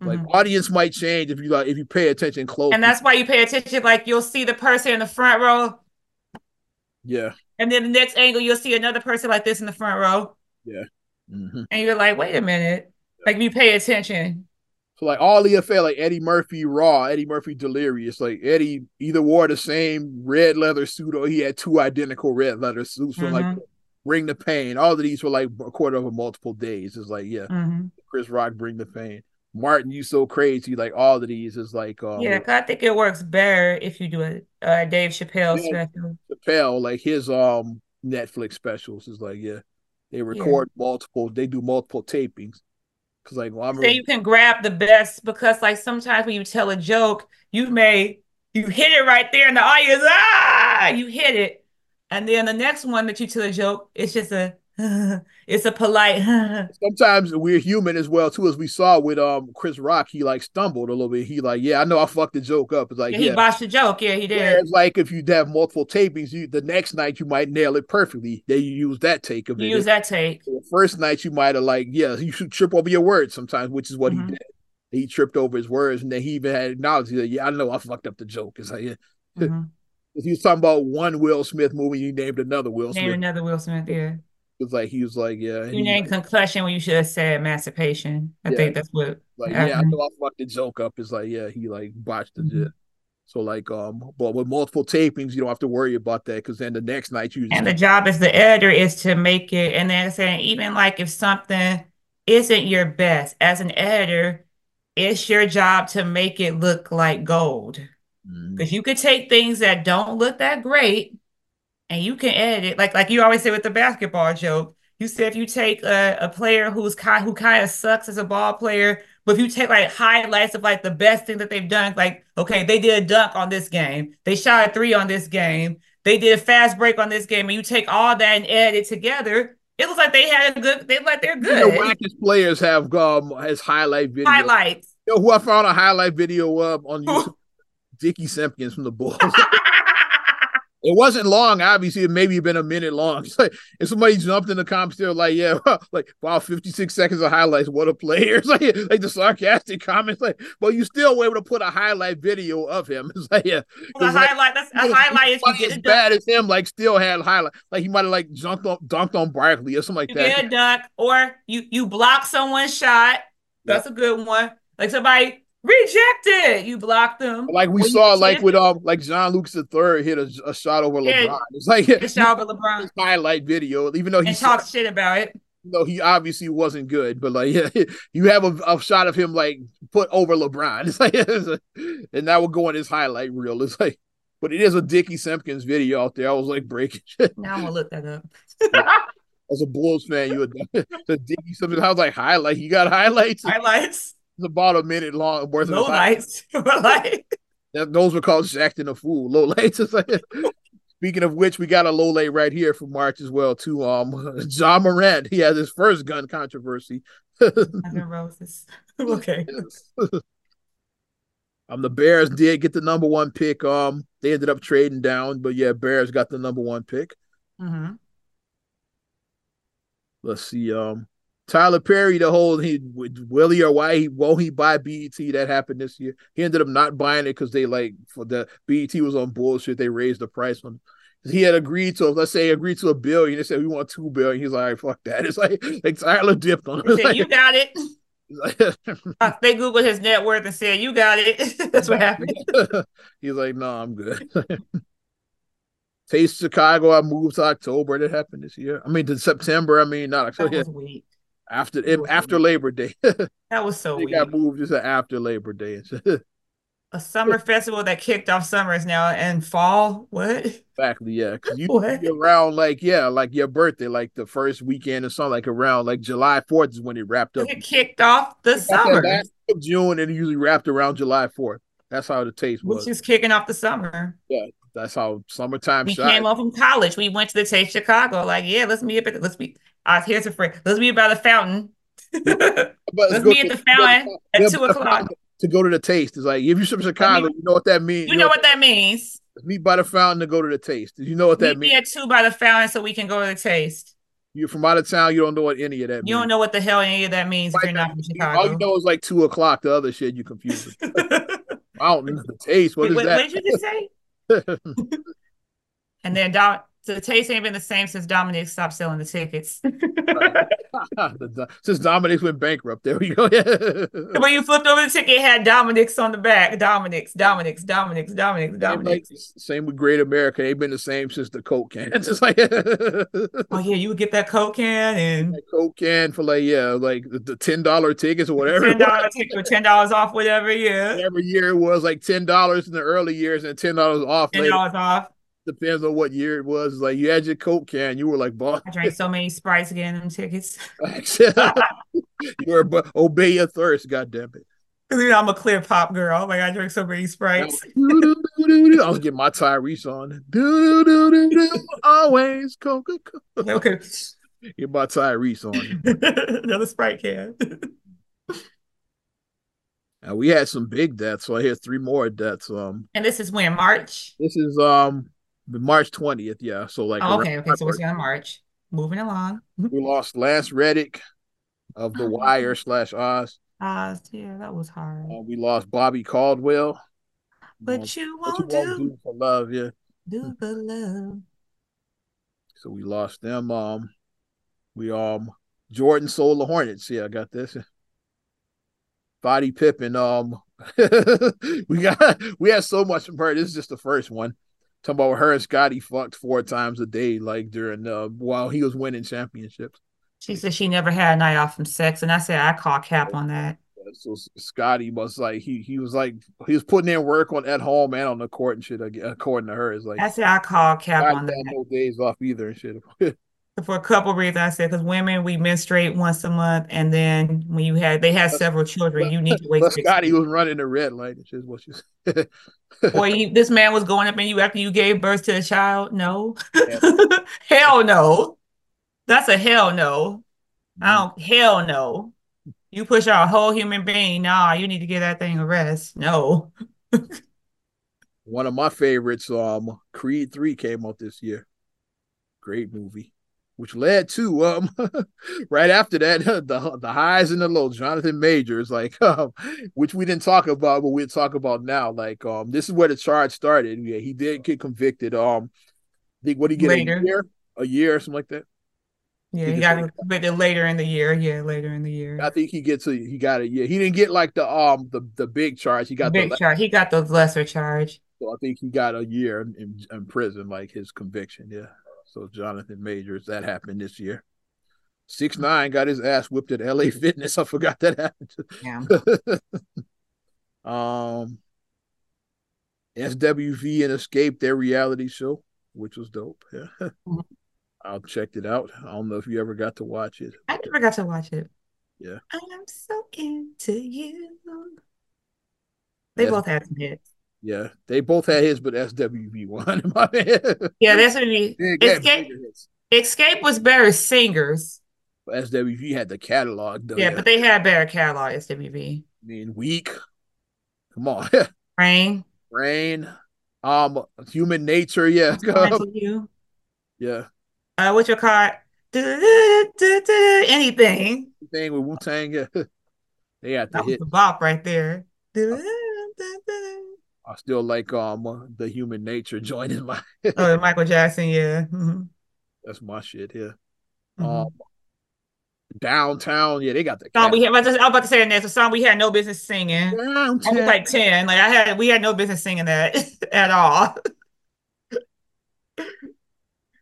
[SPEAKER 1] Like mm-hmm. audience might change if you like if you pay attention close.
[SPEAKER 2] And that's why you pay attention. Like you'll see the person in the front row.
[SPEAKER 1] Yeah.
[SPEAKER 2] And then the next angle, you'll see another person like this in the front row.
[SPEAKER 1] Yeah. Mm-hmm.
[SPEAKER 2] And you're like, wait a minute. Like you pay attention.
[SPEAKER 1] So like all the affair, like Eddie Murphy Raw, Eddie Murphy Delirious. Like Eddie either wore the same red leather suit or he had two identical red leather suits. from mm-hmm. like Bring the Pain. All of these were like recorded over multiple days. It's like, yeah,
[SPEAKER 2] mm-hmm.
[SPEAKER 1] Chris Rock, Bring the Pain. Martin, you so crazy. Like all of these is like um,
[SPEAKER 2] yeah. I think it works better if you do a uh, Dave Chappelle yeah, special.
[SPEAKER 1] Chappelle, like his um Netflix specials is like yeah, they record yeah. multiple. They do multiple tapings. Cause like well,
[SPEAKER 2] I'm you can grab the best because like sometimes when you tell a joke, you may you hit it right there in the audience. Ah, you hit it, and then the next one that you tell a joke, it's just a it's a polite.
[SPEAKER 1] Sometimes we're human as well too, as we saw with um Chris Rock. He like stumbled a little bit. He like, yeah, I know I fucked the joke up. It's like, yeah,
[SPEAKER 2] yeah. he botched the joke. Yeah, he did.
[SPEAKER 1] Whereas, like if you have multiple tapings, you the next night you might nail it perfectly. Then you use that take of
[SPEAKER 2] you
[SPEAKER 1] it.
[SPEAKER 2] Use that take.
[SPEAKER 1] the first night you might have like, yeah, you should trip over your words sometimes, which is what mm-hmm. he did. He tripped over his words, and then he even had acknowledged that, yeah, I know I fucked up the joke. It's like, yeah. Mm-hmm. if you was talking about one Will Smith movie, you named another Will Smith.
[SPEAKER 2] Named another Will Smith, yeah
[SPEAKER 1] was like he was like, yeah.
[SPEAKER 2] You named concussion when you should have said emancipation. I yeah. think that's what.
[SPEAKER 1] Like happened. yeah, I know I fucked the joke up. It's like yeah, he like botched the mm-hmm. So like um, but with multiple tapings, you don't have to worry about that because then the next night you.
[SPEAKER 2] And the job as the editor is to make it, and then saying even like if something isn't your best as an editor, it's your job to make it look like gold. Because mm-hmm. you could take things that don't look that great and you can edit it like like you always say with the basketball joke. You said if you take a, a player who's kind who kind of sucks as a ball player, but if you take like highlights of like the best thing that they've done, like okay, they did a dunk on this game, they shot a three on this game, they did a fast break on this game, and you take all that and edit it together, it looks like they had a good. They like they're good.
[SPEAKER 1] You know, players have um has highlight video.
[SPEAKER 2] Highlights.
[SPEAKER 1] You know who I found a highlight video of on YouTube? Dickey Simpkins from the Bulls. It wasn't long, obviously. It maybe been a minute long. It's like if somebody jumped in the comments, they're like, "Yeah, like wow, fifty six seconds of highlights. What a player!" It's like, like the sarcastic comments, like, "Well, you still were able to put a highlight video of him." It's like, yeah,
[SPEAKER 2] a
[SPEAKER 1] like,
[SPEAKER 2] highlight. That's a highlight. Is
[SPEAKER 1] you as bad as him, like, still had highlight. Like he might have like jumped on, dunked on Barkley or something like
[SPEAKER 2] you
[SPEAKER 1] that.
[SPEAKER 2] Get a dunk, or you you block someone's shot. That's a good one. Like somebody Rejected. You blocked them.
[SPEAKER 1] Like we saw, like with um, like John Lucas III hit a, a shot over LeBron. It's like
[SPEAKER 2] a shot over LeBron.
[SPEAKER 1] Highlight video, even though he
[SPEAKER 2] talked shit about it.
[SPEAKER 1] No, he obviously wasn't good, but like, yeah, you have a, a shot of him like put over LeBron. It's like, it's a, and that would go in his highlight reel. It's like, but it is a Dickey Simpkins video out there. I was like breaking
[SPEAKER 2] shit. Now I'm gonna look that up.
[SPEAKER 1] As a Bulls fan, you would the Dickey Simpkins. I was like, highlight. You got highlights.
[SPEAKER 2] Highlights.
[SPEAKER 1] It's about a minute long worth
[SPEAKER 2] low of lights. like
[SPEAKER 1] that, those were called acting a fool. Low lights. Speaking of which, we got a low late right here for March as well too. Um, Ja Morant. He has his first gun controversy.
[SPEAKER 2] roses. okay.
[SPEAKER 1] Um, the Bears did get the number one pick. Um, they ended up trading down, but yeah, Bears got the number one pick.
[SPEAKER 2] Mm-hmm.
[SPEAKER 1] Let's see. Um, Tyler Perry, the whole he Willie or why he won't he buy BET that happened this year. He ended up not buying it because they like for the BET was on bullshit. They raised the price on. He had agreed to let's say agreed to a billion. They said we want two billion. He's like, fuck that. It's like like Tyler dipped on.
[SPEAKER 2] It. Like, you got it. uh, they googled his net worth and said, "You got it." That's what happened.
[SPEAKER 1] He's like, "No, I'm good." Taste Chicago. I moved to October. That happened this year. I mean, to September. I mean, not October. That was weak. After it, after. Labor Day.
[SPEAKER 2] that was so.
[SPEAKER 1] They weak. got moved just after Labor Day
[SPEAKER 2] a summer festival that kicked off summers now and fall. What?
[SPEAKER 1] Exactly, yeah. Cause you around like yeah, like your birthday, like the first weekend or something, like around like July Fourth is when it wrapped up.
[SPEAKER 2] It kicked off the summer.
[SPEAKER 1] June and it usually wrapped around July Fourth. That's how the taste was.
[SPEAKER 2] Which is kicking off the summer.
[SPEAKER 1] Yeah, that's how summertime.
[SPEAKER 2] We shot. came off from college. We went to the Taste Chicago. Like, yeah, let's meet up at let's meet. Uh, here's a friend. Let's meet by the fountain. let's meet at the fountain at two o'clock
[SPEAKER 1] to go to the taste. It's like if you're from Chicago, you know what that means.
[SPEAKER 2] You, you know, what that means.
[SPEAKER 1] Meet by the fountain to go to the taste. You know what that meet means.
[SPEAKER 2] Me at two by the fountain so we can go to the taste.
[SPEAKER 1] You're from out of town. You don't know what any of that.
[SPEAKER 2] You
[SPEAKER 1] means.
[SPEAKER 2] don't know what the hell any of that means if you're not from Chicago. All
[SPEAKER 1] you know is like two o'clock. The other shit you confused. I don't know the taste. What Wait, is that?
[SPEAKER 2] What did you just say? and then Dom, so the taste ain't been the same since Dominick stopped selling the tickets.
[SPEAKER 1] since Dominick's went bankrupt, there we go.
[SPEAKER 2] when you flipped over the ticket, it had Dominick's on the back. Dominick's, Dominick's, Dominick's, Dominick's, Dominick's. Like,
[SPEAKER 1] same with Great America. They've been the same since the Coke can. It's just like,
[SPEAKER 2] oh yeah, you would get that Coke can and that
[SPEAKER 1] Coke can for like yeah, like the, the ten dollar tickets or whatever.
[SPEAKER 2] Ten dollar ticket or ten dollars off, whatever. Yeah.
[SPEAKER 1] Every year it was like ten dollars in the early years and ten dollars off.
[SPEAKER 2] Ten dollars off
[SPEAKER 1] depends on what year it was. Like you had your Coke can, you were like, "Boss."
[SPEAKER 2] I drank so many sprites getting them tickets.
[SPEAKER 1] you were but obey your thirst, God damn it.
[SPEAKER 2] You know, I'm a clear pop girl. Like I drink so many sprites. I
[SPEAKER 1] was getting my Tyrese on. Do, do, do, do, always Coca Cola. Okay. Get my Tyrese
[SPEAKER 2] on. Another sprite can.
[SPEAKER 1] And we had some big deaths, so I hear three more deaths. Um,
[SPEAKER 2] and this is when March.
[SPEAKER 1] This is um March 20th, yeah. So like
[SPEAKER 2] oh, okay, okay. So we're on March. Moving along.
[SPEAKER 1] we lost Lance Reddick of the Wire slash Oz.
[SPEAKER 2] Oz, yeah, that was hard.
[SPEAKER 1] Uh, we lost Bobby Caldwell.
[SPEAKER 2] But um, you won't, do, won't do
[SPEAKER 1] for love, yeah.
[SPEAKER 2] Do for love.
[SPEAKER 1] So we lost them. Um, we um Jordan sold the Hornets. Yeah, I got this. Body Pippen. Um, we got we had so much from her. This is just the first one. Talking about her and Scottie fucked four times a day, like during uh while he was winning championships.
[SPEAKER 2] She said she never had a night off from sex, and I said I call cap on that.
[SPEAKER 1] So Scottie was like he he was like he was putting in work on at home and on the court and shit. According to her, is like
[SPEAKER 2] I said I call cap on that.
[SPEAKER 1] No days off either and shit.
[SPEAKER 2] for a couple reasons. I said because women we menstruate once a month, and then when you had they had several children, you need to wait.
[SPEAKER 1] Scottie was running the red light. Is what she said.
[SPEAKER 2] or you, this man was going up in you after you gave birth to a child. No, hell no. That's a hell no. I don't. Hell no. You push out a whole human being. Nah, you need to give that thing a rest. No.
[SPEAKER 1] One of my favorites, um, Creed Three came out this year. Great movie which led to um right after that the the highs and the lows. Jonathan Majors, like um, which we didn't talk about, but we'll talk about now. Like um, this is where the charge started. Yeah, he did get convicted. Um, I think what he get later. a year, a year or something like that.
[SPEAKER 2] Yeah, he, he got convicted later in the year. Yeah, later in the year.
[SPEAKER 1] I think he gets a he got a yeah. He didn't get like the um the the big charge. He got
[SPEAKER 2] the big charge. He got the lesser charge.
[SPEAKER 1] So I think he got a year in, in prison, like his conviction. Yeah. So Jonathan Majors, that happened this year. Six nine got his ass whipped at LA Fitness. I forgot that happened.
[SPEAKER 2] Yeah.
[SPEAKER 1] um, SWV and Xscape their reality show, which was dope. Yeah. Mm-hmm. I checked it out. I don't know if you ever got to watch it.
[SPEAKER 2] I never got to watch it.
[SPEAKER 1] Yeah.
[SPEAKER 2] I'm so into you. They both had some hits.
[SPEAKER 1] Yeah, they both had his, but SWV won.
[SPEAKER 2] yeah, that's what he. Xscape, Xscape was better singers.
[SPEAKER 1] SWV had the catalog,
[SPEAKER 2] though. Yeah, yeah, but they had better catalog. SWV.
[SPEAKER 1] I mean, weak. Come on.
[SPEAKER 2] Rain.
[SPEAKER 1] Rain. Um, human nature. Yeah.
[SPEAKER 2] you.
[SPEAKER 1] Yeah.
[SPEAKER 2] Uh, what's your card? Anything.
[SPEAKER 1] Anything with Wu Tang. Yeah. They had to
[SPEAKER 2] that
[SPEAKER 1] hit.
[SPEAKER 2] the bop right there.
[SPEAKER 1] I still like um the human nature joining my
[SPEAKER 2] oh Michael Jackson, yeah. Mm-hmm.
[SPEAKER 1] That's my shit here. Mm-hmm. Um downtown. Yeah, they got the
[SPEAKER 2] song we had. I was about to say next a song we had no business singing. Downtown. I was like ten. Like I had, we had no business singing that at all.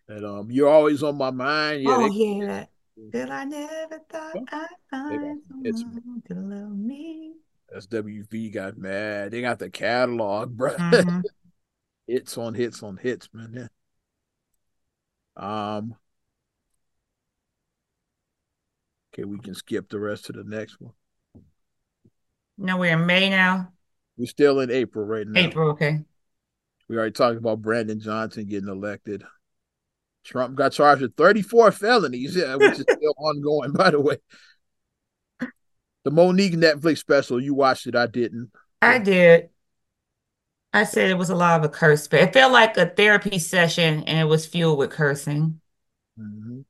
[SPEAKER 1] And um, you're always on my mind.
[SPEAKER 2] Yeah, oh they, yeah. Till I never thought I'd find someone to love me.
[SPEAKER 1] SWV got mad. They got the catalog, bro. Mm-hmm. hits on hits on hits, man. Yeah. Um. Okay, we can skip the rest of the next one.
[SPEAKER 2] No, we're in May now.
[SPEAKER 1] We're still in April right now.
[SPEAKER 2] April, okay.
[SPEAKER 1] We already talked about Brandon Johnson getting elected. Trump got charged with 34 felonies, yeah, which is still ongoing, by the way. The Mo'Nique Netflix special, you watched it. I didn't.
[SPEAKER 2] I did. I said it was a lot of a curse. But it felt like a therapy session and it was fueled with cursing.
[SPEAKER 1] Mm-hmm.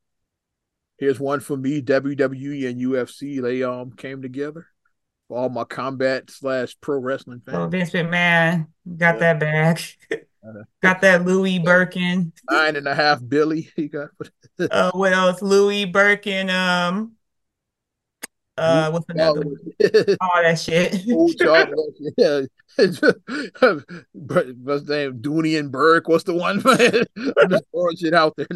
[SPEAKER 1] Here's one for me. WWE and UFC, they um came together. For all my combat slash pro wrestling fans.
[SPEAKER 2] Oh, Vince McMahon got yeah. that back. got that Louis Birkin.
[SPEAKER 1] Nine and a half Billy. He got
[SPEAKER 2] uh, what else? Louis Birkin, um uh what's another all that shit.
[SPEAKER 1] yeah. What's name? Dooney and Bourke. What's the one? I'm just throwing shit out there.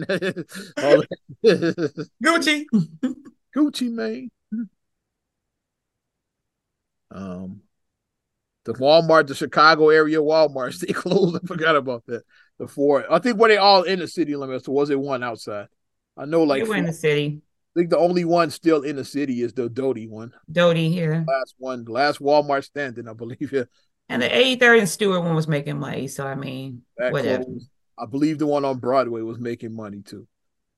[SPEAKER 2] Gucci.
[SPEAKER 1] Gucci man. Um the Walmart, the Chicago area Walmarts, they closed. I forgot about that. The four, I think were they all in the city limits, or was it one outside? I know, like
[SPEAKER 2] they were in the city.
[SPEAKER 1] I think the only one still in the city is the Doty one.
[SPEAKER 2] Doty here.
[SPEAKER 1] Last one, last Walmart standing, I believe. Yeah.
[SPEAKER 2] And the 83rd and Stewart one was making money. So I mean, that whatever.
[SPEAKER 1] Closed. I believe the one on Broadway was making money too.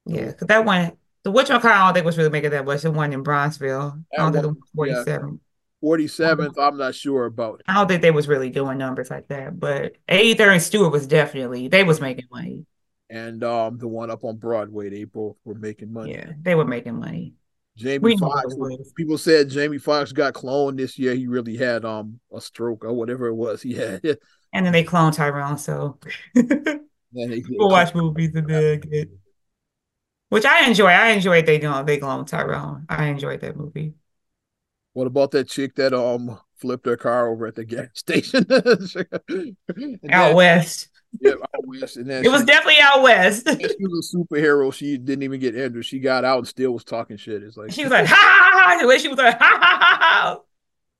[SPEAKER 2] Yeah, because that one, the which one I don't think was really making that much. The one in Bronzeville, I don't think 47.
[SPEAKER 1] 47th, I'm not sure about.
[SPEAKER 2] I don't think they was really doing numbers like that, but 83rd and Stewart was definitely they was making money.
[SPEAKER 1] And um the one up on Broadway, they both were making money.
[SPEAKER 2] Yeah, they were making money.
[SPEAKER 1] Jamie Foxx. People said Jamie Foxx got cloned this year. He really had um a stroke or whatever it was he had.
[SPEAKER 2] and then they cloned Tyrone, so people watch movies and then get which I enjoy. I enjoyed they doing they cloned Tyrone. I enjoyed that movie.
[SPEAKER 1] What about that chick that um flipped her car over at the gas station?
[SPEAKER 2] out then, west.
[SPEAKER 1] Yeah, out west. And then
[SPEAKER 2] it was definitely out west.
[SPEAKER 1] she was a superhero. She didn't even get injured. She got out and still was talking shit. It's like
[SPEAKER 2] she was like, ha ha ha. The way she was like, ha ha ha ha.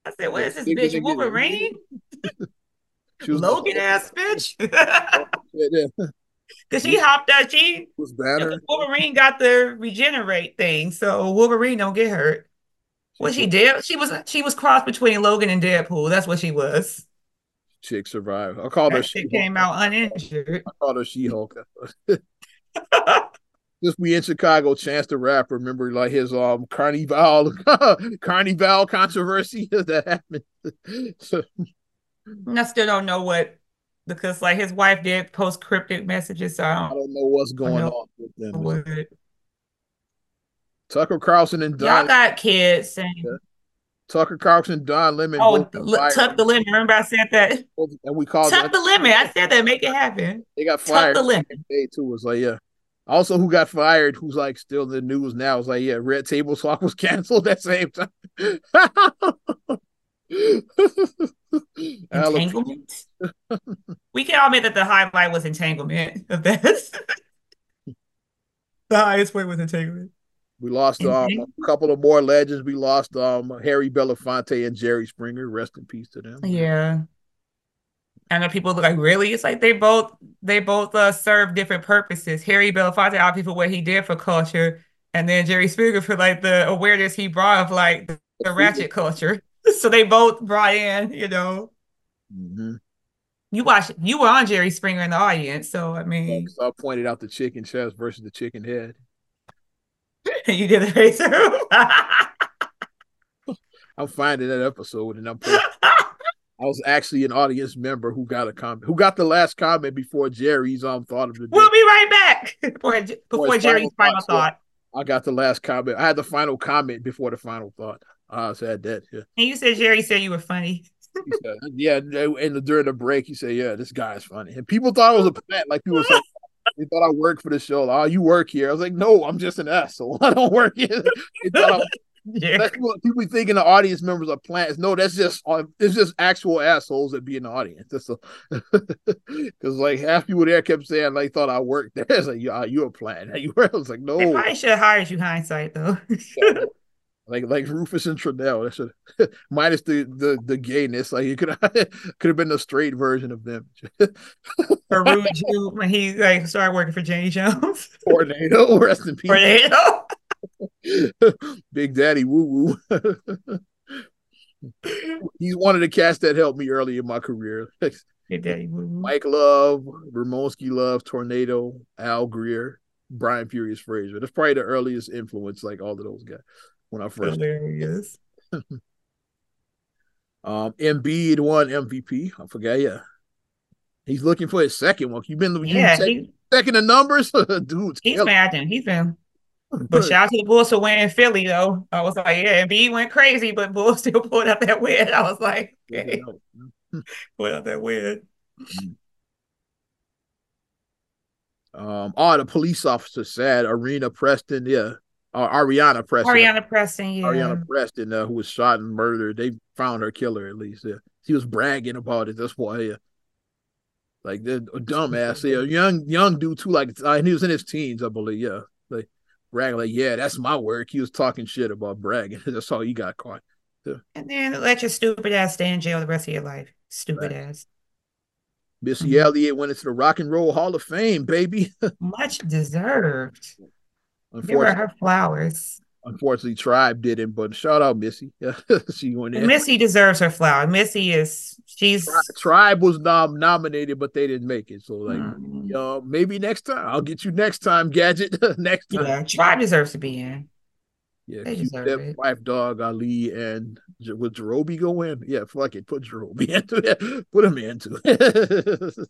[SPEAKER 2] I said, what is this bitch? Wolverine? she was Logan ass bitch. Yeah. Cause she hopped out, she
[SPEAKER 1] was better.
[SPEAKER 2] Wolverine got the regenerate thing, so Wolverine don't get hurt. Was she dead? She was she was crossed between Logan and Deadpool. That's what she was.
[SPEAKER 1] Chick survived. I called her.
[SPEAKER 2] She came out uninjured.
[SPEAKER 1] I called her She Hulk. Just we in Chicago, Chance the Rapper. Remember, like his um Carnival Carnival controversy that happened. so,
[SPEAKER 2] I still don't know what because like his wife did post cryptic messages. So I don't,
[SPEAKER 1] I don't know what's going on with them. What, Tucker Carlson and
[SPEAKER 2] Don. Y'all got kids. And... Yeah.
[SPEAKER 1] Tucker Carlson, Don Lemon.
[SPEAKER 2] Oh, tuck the limit. Remember I said that.
[SPEAKER 1] And we called it.
[SPEAKER 2] tuck the limit. I said that. Make it happen.
[SPEAKER 1] They got fired.
[SPEAKER 2] Tuck the limit.
[SPEAKER 1] Day too was like yeah. Also, who got fired? Who's like still in the news now? Is like yeah, Red Table Talk was canceled at the same time.
[SPEAKER 2] entanglement. we can all admit that the highlight was entanglement of this. the highest point was entanglement.
[SPEAKER 1] We lost um, a couple of more legends. We lost um, Harry Belafonte and Jerry Springer. Rest in peace to them.
[SPEAKER 2] Yeah. I know people like really. It's like they both they both uh, serve different purposes. Harry Belafonte, out people what he did for culture, and then Jerry Springer for like the awareness he brought of like the, the ratchet culture. So they both brought in, you know. Mm-hmm. You watched. You were on Jerry Springer in the audience, so I mean,
[SPEAKER 1] so I pointed out the chicken chest versus the chicken head.
[SPEAKER 2] you did the face
[SPEAKER 1] I'm finding that episode and I'm I was actually an audience member who got a comment, who got the last comment before Jerry's um thought of the day.
[SPEAKER 2] We'll be right back before, before Jerry's final, final thought.
[SPEAKER 1] I got the last comment. I had the final comment before the final thought. I said that. Yeah.
[SPEAKER 2] And you said Jerry said you were funny.
[SPEAKER 1] said, yeah, and during the break, he said, "Yeah, this guy's funny," and people thought it was a pet. Like people said, they thought I worked for the show. Oh, you work here? I was like, no, I'm just an asshole. I don't work here. they thought I yeah. That's what people thinking the audience members are plants. No, that's just uh, it's just actual assholes that be in the audience. That's because like half people there kept saying they thought I worked there. It's like, yeah, you a plant. You were. I was like, no.
[SPEAKER 2] They probably should have hired you hindsight though.
[SPEAKER 1] Like like Rufus and Trudell. That should minus the the the gayness. Like you could could have been the straight version of them.
[SPEAKER 2] Peru when he like started working for Jenny Jones.
[SPEAKER 1] Tornado, rest in peace. Tornado. Big Daddy Woo Woo. He's one of the cats that helped me early in my career. Big Daddy Woo Woo. Mike Love, Ramonski Love, Tornado, Al Greer, Brian Furious Frazier. That's probably the earliest influence, like all of those guys when I first. Hilarious. um, Embiid won MVP. I forgot. Yeah, he's looking for his second one. You've been yeah, second, he, second in numbers, dude.
[SPEAKER 2] He's bad. He's been but shout out to the Bulls for winning Philly, though. I was like, yeah, B went crazy, but Bulls still pulled up that win. I was like, okay, pulled up that win.
[SPEAKER 1] Um, oh, the police officer said Areanah Preston, yeah, uh, Areanah Preston,
[SPEAKER 2] Areanah Preston, yeah,
[SPEAKER 1] Areanah Preston, uh, who was shot and murdered. They found her killer at least. Yeah, she was bragging about it. That's why, yeah. Like the dumbass, yeah, young young dude too. Like uh, he was in his teens, I believe. Yeah, like bragging like, yeah, that's my work. He was talking shit about bragging. that's how he got caught.
[SPEAKER 2] Yeah. And then let your stupid ass stay in jail the rest of your life. Stupid right. ass.
[SPEAKER 1] Missy mm-hmm. Elliott went into the Rock and Roll Hall of Fame, baby.
[SPEAKER 2] Much deserved. Give her her flowers.
[SPEAKER 1] Unfortunately, Tribe didn't, but shout out Missy.
[SPEAKER 2] she went in. Missy deserves her flower. Missy is she's
[SPEAKER 1] Tribe was nom- nominated, but they didn't make it. So like, mm. uh, maybe next time I'll get you next time, Gadget. next time,
[SPEAKER 2] yeah, Tribe deserves to be in.
[SPEAKER 1] Yeah, they deserve it. Phife, Dawg, Ali, and would Jarobi go in? Yeah, fuck it, put Jarobi into it. Put him into it.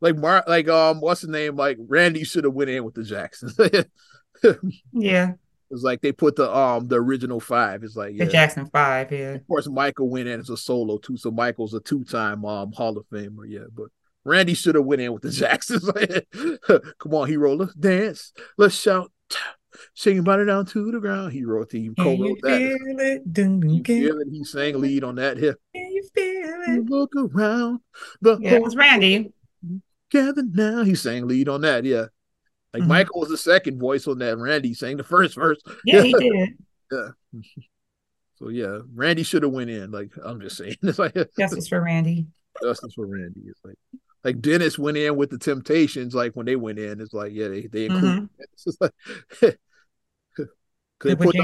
[SPEAKER 1] like Mark, like um, what's the name? Like Randy should have went in with the Jacksons.
[SPEAKER 2] Yeah.
[SPEAKER 1] It's like they put the um the original five. It's like
[SPEAKER 2] yeah. the Jackson Five, yeah.
[SPEAKER 1] Of course, Michael went in as a solo too, so Michael's a two time um Hall of Famer, yeah. But Randy should have went in with the Jacksons. Come on, hero, let's dance, let's shout, sing it down to the ground. He wrote the co-wrote that. Feel it? Dun, you feel it? He sang lead on that here. Can you feel it? look around.
[SPEAKER 2] The yeah, it was Randy.
[SPEAKER 1] Together now. He sang lead on that, yeah. Like mm-hmm. Michael was the second voice on that. Randy sang the first verse.
[SPEAKER 2] Yeah, he did.
[SPEAKER 1] yeah. So yeah, Randy should have went in. Like I'm just saying, it's like
[SPEAKER 2] justice for Randy.
[SPEAKER 1] Justice for Randy. It's like like Dennis went in with the Temptations. Like when they went in, it's like yeah, they they included. Mm-hmm. Like.
[SPEAKER 2] They put the,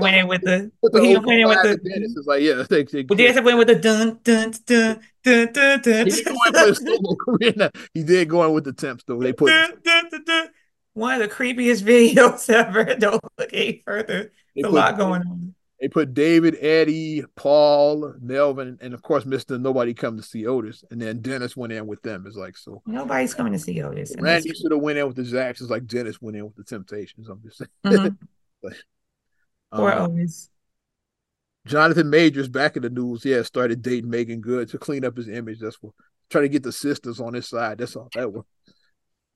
[SPEAKER 2] went in with the, the he went in with the Dennis is like yeah they, they, but Dennis went with the dun dun dun dun dun dun. He,
[SPEAKER 1] did he did go in with the temps though. They put dun, dun, dun, dun
[SPEAKER 2] one of the creepiest videos ever. Don't look any further. There's a lot going on.
[SPEAKER 1] They put David, Eddie, Paul, Melvin, and of course, Mr. Nobody come to see Otis. And then Dennis went in with them. It's like so
[SPEAKER 2] nobody's coming to see Otis.
[SPEAKER 1] Randy should have went in with the Jacksons like Dennis went in with the Temptations. I'm just saying. Mm-hmm. but,
[SPEAKER 2] or um, Otis.
[SPEAKER 1] Jonathan Majors back in the news, yeah, started dating Meagan Good to clean up his image. That's what trying to get the sisters on his side. That's all that was.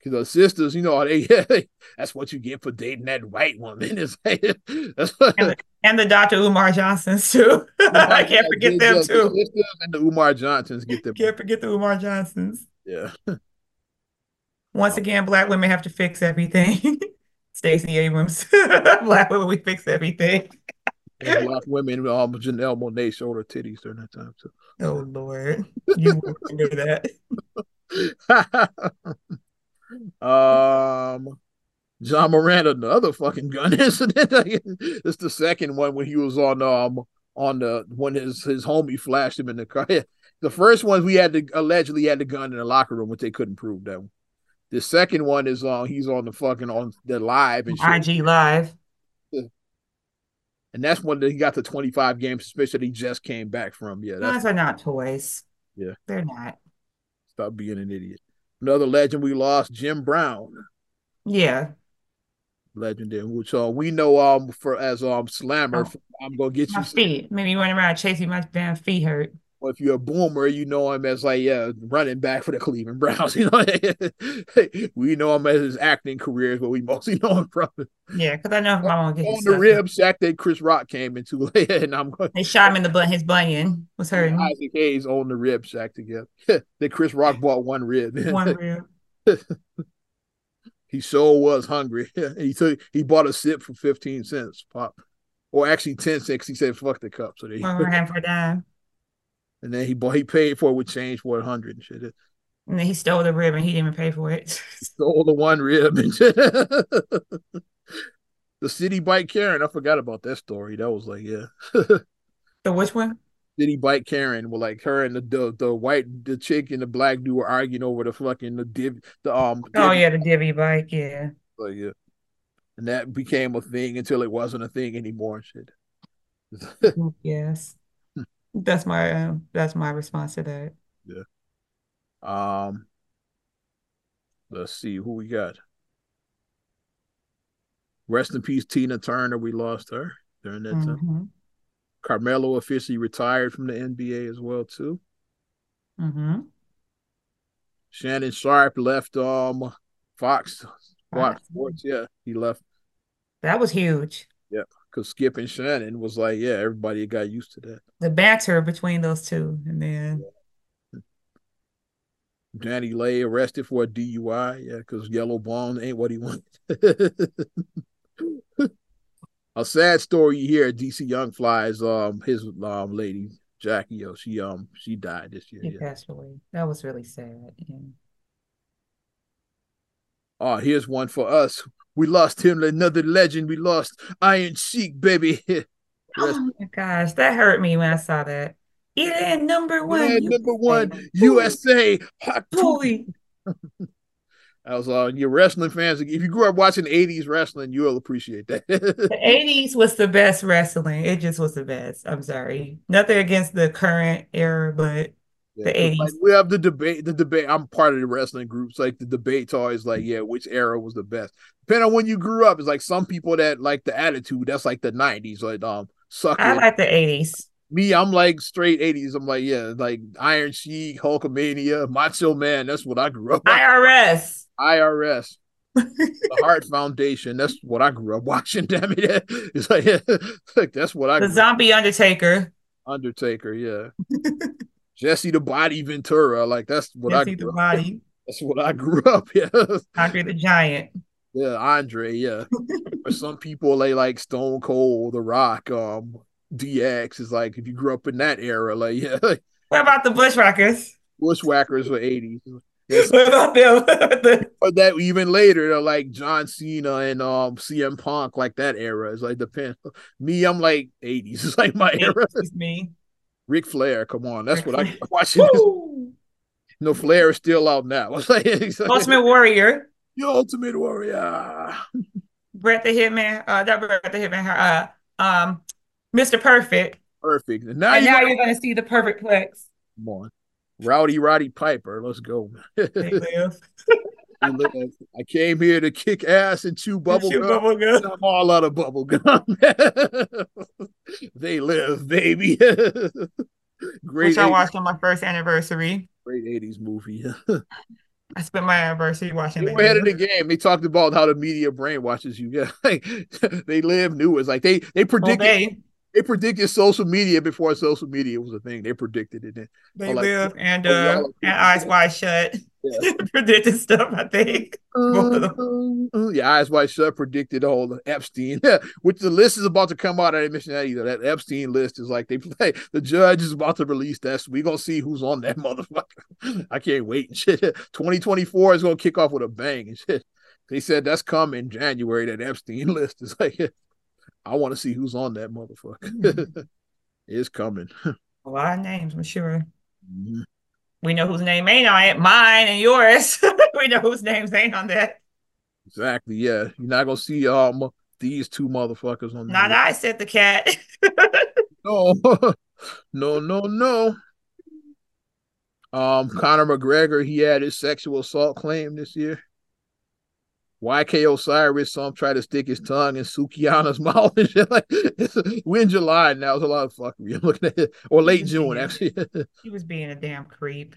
[SPEAKER 1] Because the sisters, you know, they, that's what you get for dating that white woman. It's like,
[SPEAKER 2] that's what, and, the, and the Dr. Umar Johnsons too. I can't forget them the, too.
[SPEAKER 1] The and the Umar Johnsons get them.
[SPEAKER 2] Can't forget the Umar Johnsons.
[SPEAKER 1] Yeah.
[SPEAKER 2] Once again, black women have to fix everything. Stacey Abrams, black women, we fix everything.
[SPEAKER 1] and black women, um, Janelle Monáe showed her titties during that time too.
[SPEAKER 2] Oh Lord, you knew that.
[SPEAKER 1] Um, Ja Morant, another fucking gun incident. it's the second one when he was on um on the when his his homie flashed him in the car. the first one we had to allegedly had the gun in the locker room, which they couldn't prove that. One. The second one is on uh, he's on the fucking on the live and
[SPEAKER 2] shit. IG live.
[SPEAKER 1] And that's when he got the 25 game suspension he just came back from. Yeah.
[SPEAKER 2] That's, Those are not toys.
[SPEAKER 1] Yeah.
[SPEAKER 2] They're not.
[SPEAKER 1] Stop being an idiot. Another legend we lost, Jim Brown.
[SPEAKER 2] Yeah.
[SPEAKER 1] Legend in which uh, we know um for as um slammer. Oh. I'm gonna get
[SPEAKER 2] my
[SPEAKER 1] you
[SPEAKER 2] feet. Maybe you went around chasing my damn feet hurt.
[SPEAKER 1] Or if you're a boomer, you know him as like yeah, running back for the Cleveland Browns. You know, we know him as his acting career is what we mostly know him from.
[SPEAKER 2] Yeah, because I know my mom
[SPEAKER 1] on the rib sack that Chris Rock came into, and I'm going.
[SPEAKER 2] They shot him in the butt. His bunion was hurting.
[SPEAKER 1] Isaac Hayes on the rib sack together. that Chris Rock bought one rib.
[SPEAKER 2] One rib.
[SPEAKER 1] he so was hungry. he took he bought a sip for fifteen cents pop, or actually ten cents. He said, "Fuck the cup." So they
[SPEAKER 2] him for a dime.
[SPEAKER 1] And then he bought he paid for it with change for a hundred and shit.
[SPEAKER 2] And then he stole the rib and he didn't even pay for it.
[SPEAKER 1] stole the one rib and shit. the city bike Karen. I forgot about that story. That was like yeah.
[SPEAKER 2] the which one?
[SPEAKER 1] Citi Bike Karen were like her and the, the the white the chick and the black dude were arguing over the fucking the div the um.
[SPEAKER 2] Oh yeah, the divvy bike. Yeah.
[SPEAKER 1] Like yeah, and that became a thing until it wasn't a thing anymore. and Shit.
[SPEAKER 2] yes. That's my uh, that's my response to that.
[SPEAKER 1] Yeah. Um. Let's see who we got. Rest in peace, Tina Turner. We lost her during that mm-hmm. time. Carmelo officially retired from the NBA as well too.
[SPEAKER 2] Mm-hmm.
[SPEAKER 1] Shannon Sharpe left um Fox Fox Sports. Yeah, he left.
[SPEAKER 2] That was huge.
[SPEAKER 1] Yeah because Skip and Shannon was like, yeah, everybody got used to that.
[SPEAKER 2] The banter between those two, and then
[SPEAKER 1] DaniLeigh arrested for a DUI, yeah, because yellow bone ain't what he wanted. a sad story you hear DC Young Fly's, um, his um lady Jacky, oh, she um she died this year.
[SPEAKER 2] He yeah. passed away. That was really sad. Yeah.
[SPEAKER 1] Oh, here's one for us we lost him, another legend. We lost Iron Sheik, baby.
[SPEAKER 2] oh my gosh, that hurt me when I saw that. Iran number one.
[SPEAKER 1] Number one, USA. Boy. I was on uh, your wrestling fans. If you grew up watching 80s wrestling, you'll appreciate that.
[SPEAKER 2] the 80s was the best wrestling. It just was the best. I'm sorry. Nothing against the current era, but the 80s.
[SPEAKER 1] Like we have the debate. The debate. I'm part of the wrestling groups. Like the debate's always like, yeah, which era was the best? Depending on when you grew up, it's like some people that like the attitude. That's like the 90s. Like um, suck.
[SPEAKER 2] I like the 80s.
[SPEAKER 1] Me, I'm like straight 80s. I'm like, yeah, like Iron Sheik, Hulkamania, Macho Man. That's what I grew up.
[SPEAKER 2] IRS.
[SPEAKER 1] IRS. the Hart Foundation. That's what I grew up watching. Damn it, it's like, like that's what I.
[SPEAKER 2] The Zombie Undertaker.
[SPEAKER 1] Undertaker, yeah. Jesse the Body Ventura. Like that's what Jesse I grew the body. Up. That's what I grew up. Yeah.
[SPEAKER 2] Andre the Giant.
[SPEAKER 1] Yeah, Andre. Yeah. For some people, they like Stone Cold, The Rock, um, DX is like if you grew up in that era, like yeah. what
[SPEAKER 2] about the Bushwhackers?
[SPEAKER 1] Bushwhackers were eighties. What about them? or that even later, they're like John Cena and um CM Punk, like that era. It's like depend. Me, I'm like 80s. It's like my era.
[SPEAKER 2] me.
[SPEAKER 1] Ric Flair, come on, that's Ric what I watching. no, Flair is still out now.
[SPEAKER 2] Ultimate Warrior.
[SPEAKER 1] The Ultimate Warrior.
[SPEAKER 2] Bret the Hitman. Uh, that Bret the Hitman. Uh, um, Mr. Perfect.
[SPEAKER 1] Perfect.
[SPEAKER 2] And now, and you now you're going to see the perfect plex.
[SPEAKER 1] Come on, Rowdy Roddy Piper. Let's go. I came here to kick ass and chew bubble gum. Bubble gum. I'm all out of bubble gum. they live, baby.
[SPEAKER 2] Great. Which I watched on my first anniversary.
[SPEAKER 1] Great 80s movie.
[SPEAKER 2] I spent my anniversary watching.
[SPEAKER 1] They were ahead of the game. They talked about how the media brainwashes you. Yeah, they live new. It's like they they predicted. Well, they, they predicted social media before social media was a thing. They predicted it.
[SPEAKER 2] They like, live and uh, and eyes wide shut. Yeah. predicted stuff. I think.
[SPEAKER 1] Uh, yeah, eyes wide shut predicted all the Epstein, which the list is about to come out. I didn't mention that either. That Epstein list is like they play. The judge is about to release that. So we gonna see who's on that motherfucker. I can't wait. Shit, 2024 is gonna kick off with a bang and shit. They said that's coming January. That Epstein list is like. I want to see who's on that motherfucker. Mm-hmm. it's coming.
[SPEAKER 2] A lot of names, I'm sure. Mm-hmm. We know whose name ain't on it. Mine and yours. we know whose names ain't on that.
[SPEAKER 1] Exactly. Yeah, you're not gonna see um these two motherfuckers on. That.
[SPEAKER 2] Not I said the cat.
[SPEAKER 1] no, no, no, no. Um, Conor McGregor, he had his sexual assault claim this year. YK Osiris some try to stick his tongue in Sukihana's mouth and shit. Like we're in July now. It's a lot of fuckery. I'm looking at it. Or late June,
[SPEAKER 2] being,
[SPEAKER 1] actually.
[SPEAKER 2] he was being a damn creep.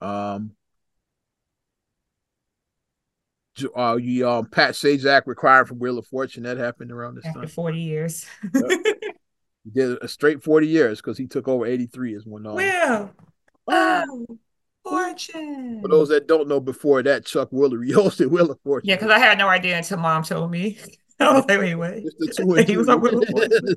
[SPEAKER 1] Um uh you um Pat Sajak required from Wheel of Fortune. That happened around this
[SPEAKER 2] After
[SPEAKER 1] time.
[SPEAKER 2] 40 years.
[SPEAKER 1] yep. He did a straight 40 years because he took over 83 is when um,
[SPEAKER 2] Will. Oh, Fortune.
[SPEAKER 1] For those that don't know, before that, Chuck hosted Wheel of Fortune.
[SPEAKER 2] Yeah, because I had no idea until mom told me. Oh, I was like, wait, wait.
[SPEAKER 1] Mr. Two and Two.
[SPEAKER 2] he was on Wheel of Fortune.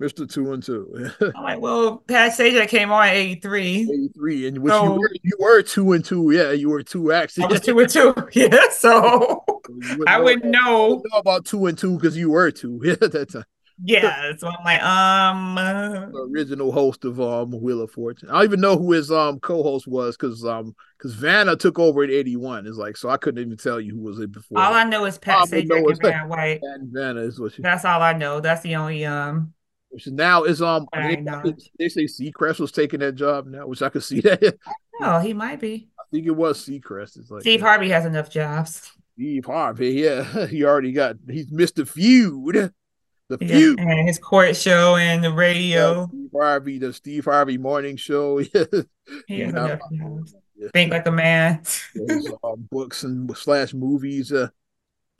[SPEAKER 1] Mr. Two and Two.
[SPEAKER 2] I'm like, well, Pat Sajak came on 83.
[SPEAKER 1] 83, and which so, you, were, you were two and two. Yeah, you were two actually.
[SPEAKER 2] I was two and two. Yeah, so, so I wouldn't know.
[SPEAKER 1] know. about two and two because you were two at that time.
[SPEAKER 2] Yeah, so I'm like, um,
[SPEAKER 1] the original host of um Wheel of Fortune. I don't even know who his um co-host was because um because Vanna took over at 81. It's like so I couldn't even tell you who was it before.
[SPEAKER 2] All I know is Pat Sajak and Vanna White.
[SPEAKER 1] And Vanna is what she.
[SPEAKER 2] That's all I know. That's the only um.
[SPEAKER 1] Which now is um they, they, say Seacrest was taking that job now, which I could see that.
[SPEAKER 2] Oh, he might be.
[SPEAKER 1] I think it was Seacrest. It's like
[SPEAKER 2] Steve Harvey has enough jobs.
[SPEAKER 1] Steve Harvey, yeah, he already got he's Mr. Feud. The
[SPEAKER 2] yeah, feud. And his court show and the radio.
[SPEAKER 1] Yeah, Steve Harvey, the Steve Harvey morning show.
[SPEAKER 2] enough Think like a man.
[SPEAKER 1] his, uh, books and slash movies. Uh,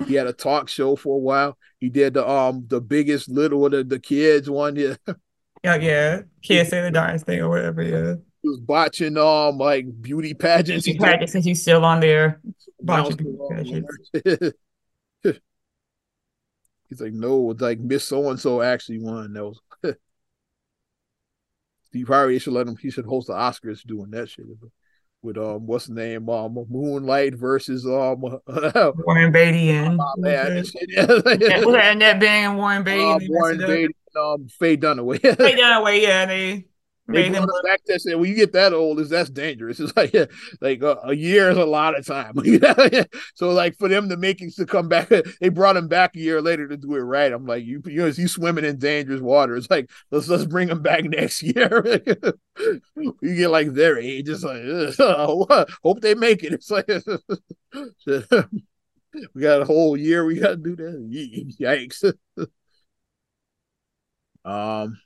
[SPEAKER 1] he had a talk show for a while. He did the um the biggest little the, the kids one. Yeah.
[SPEAKER 2] Yeah, yeah. Kids say the darndest thing or whatever, yeah.
[SPEAKER 1] He was watching um like beauty pageants.
[SPEAKER 2] Beauty pageants since he's still on there. Watching beauty pageants.
[SPEAKER 1] He's like, no, it's like Miss So and So actually won. That was Steve Harvey should let him. He should host the Oscars doing that shit with um, what's the name? Um, Moonlight versus um
[SPEAKER 2] Warren Beatty and oh, man, yeah. and that being Warren Beatty, uh,
[SPEAKER 1] Warren Beatty, um, Faye Dunaway.
[SPEAKER 2] Faye Dunaway, yeah, they
[SPEAKER 1] brought us back say, when you get that old, is that's dangerous. It's like yeah, like uh, a year is a lot of time. so like for them to make it to come back, they brought him back a year later to do it right. I'm like, you you know, you swimming in dangerous water. It's like let's let's bring them back next year. you get like their age. It's like hope they make it. It's like we got a whole year. We got to do that. Yikes. um.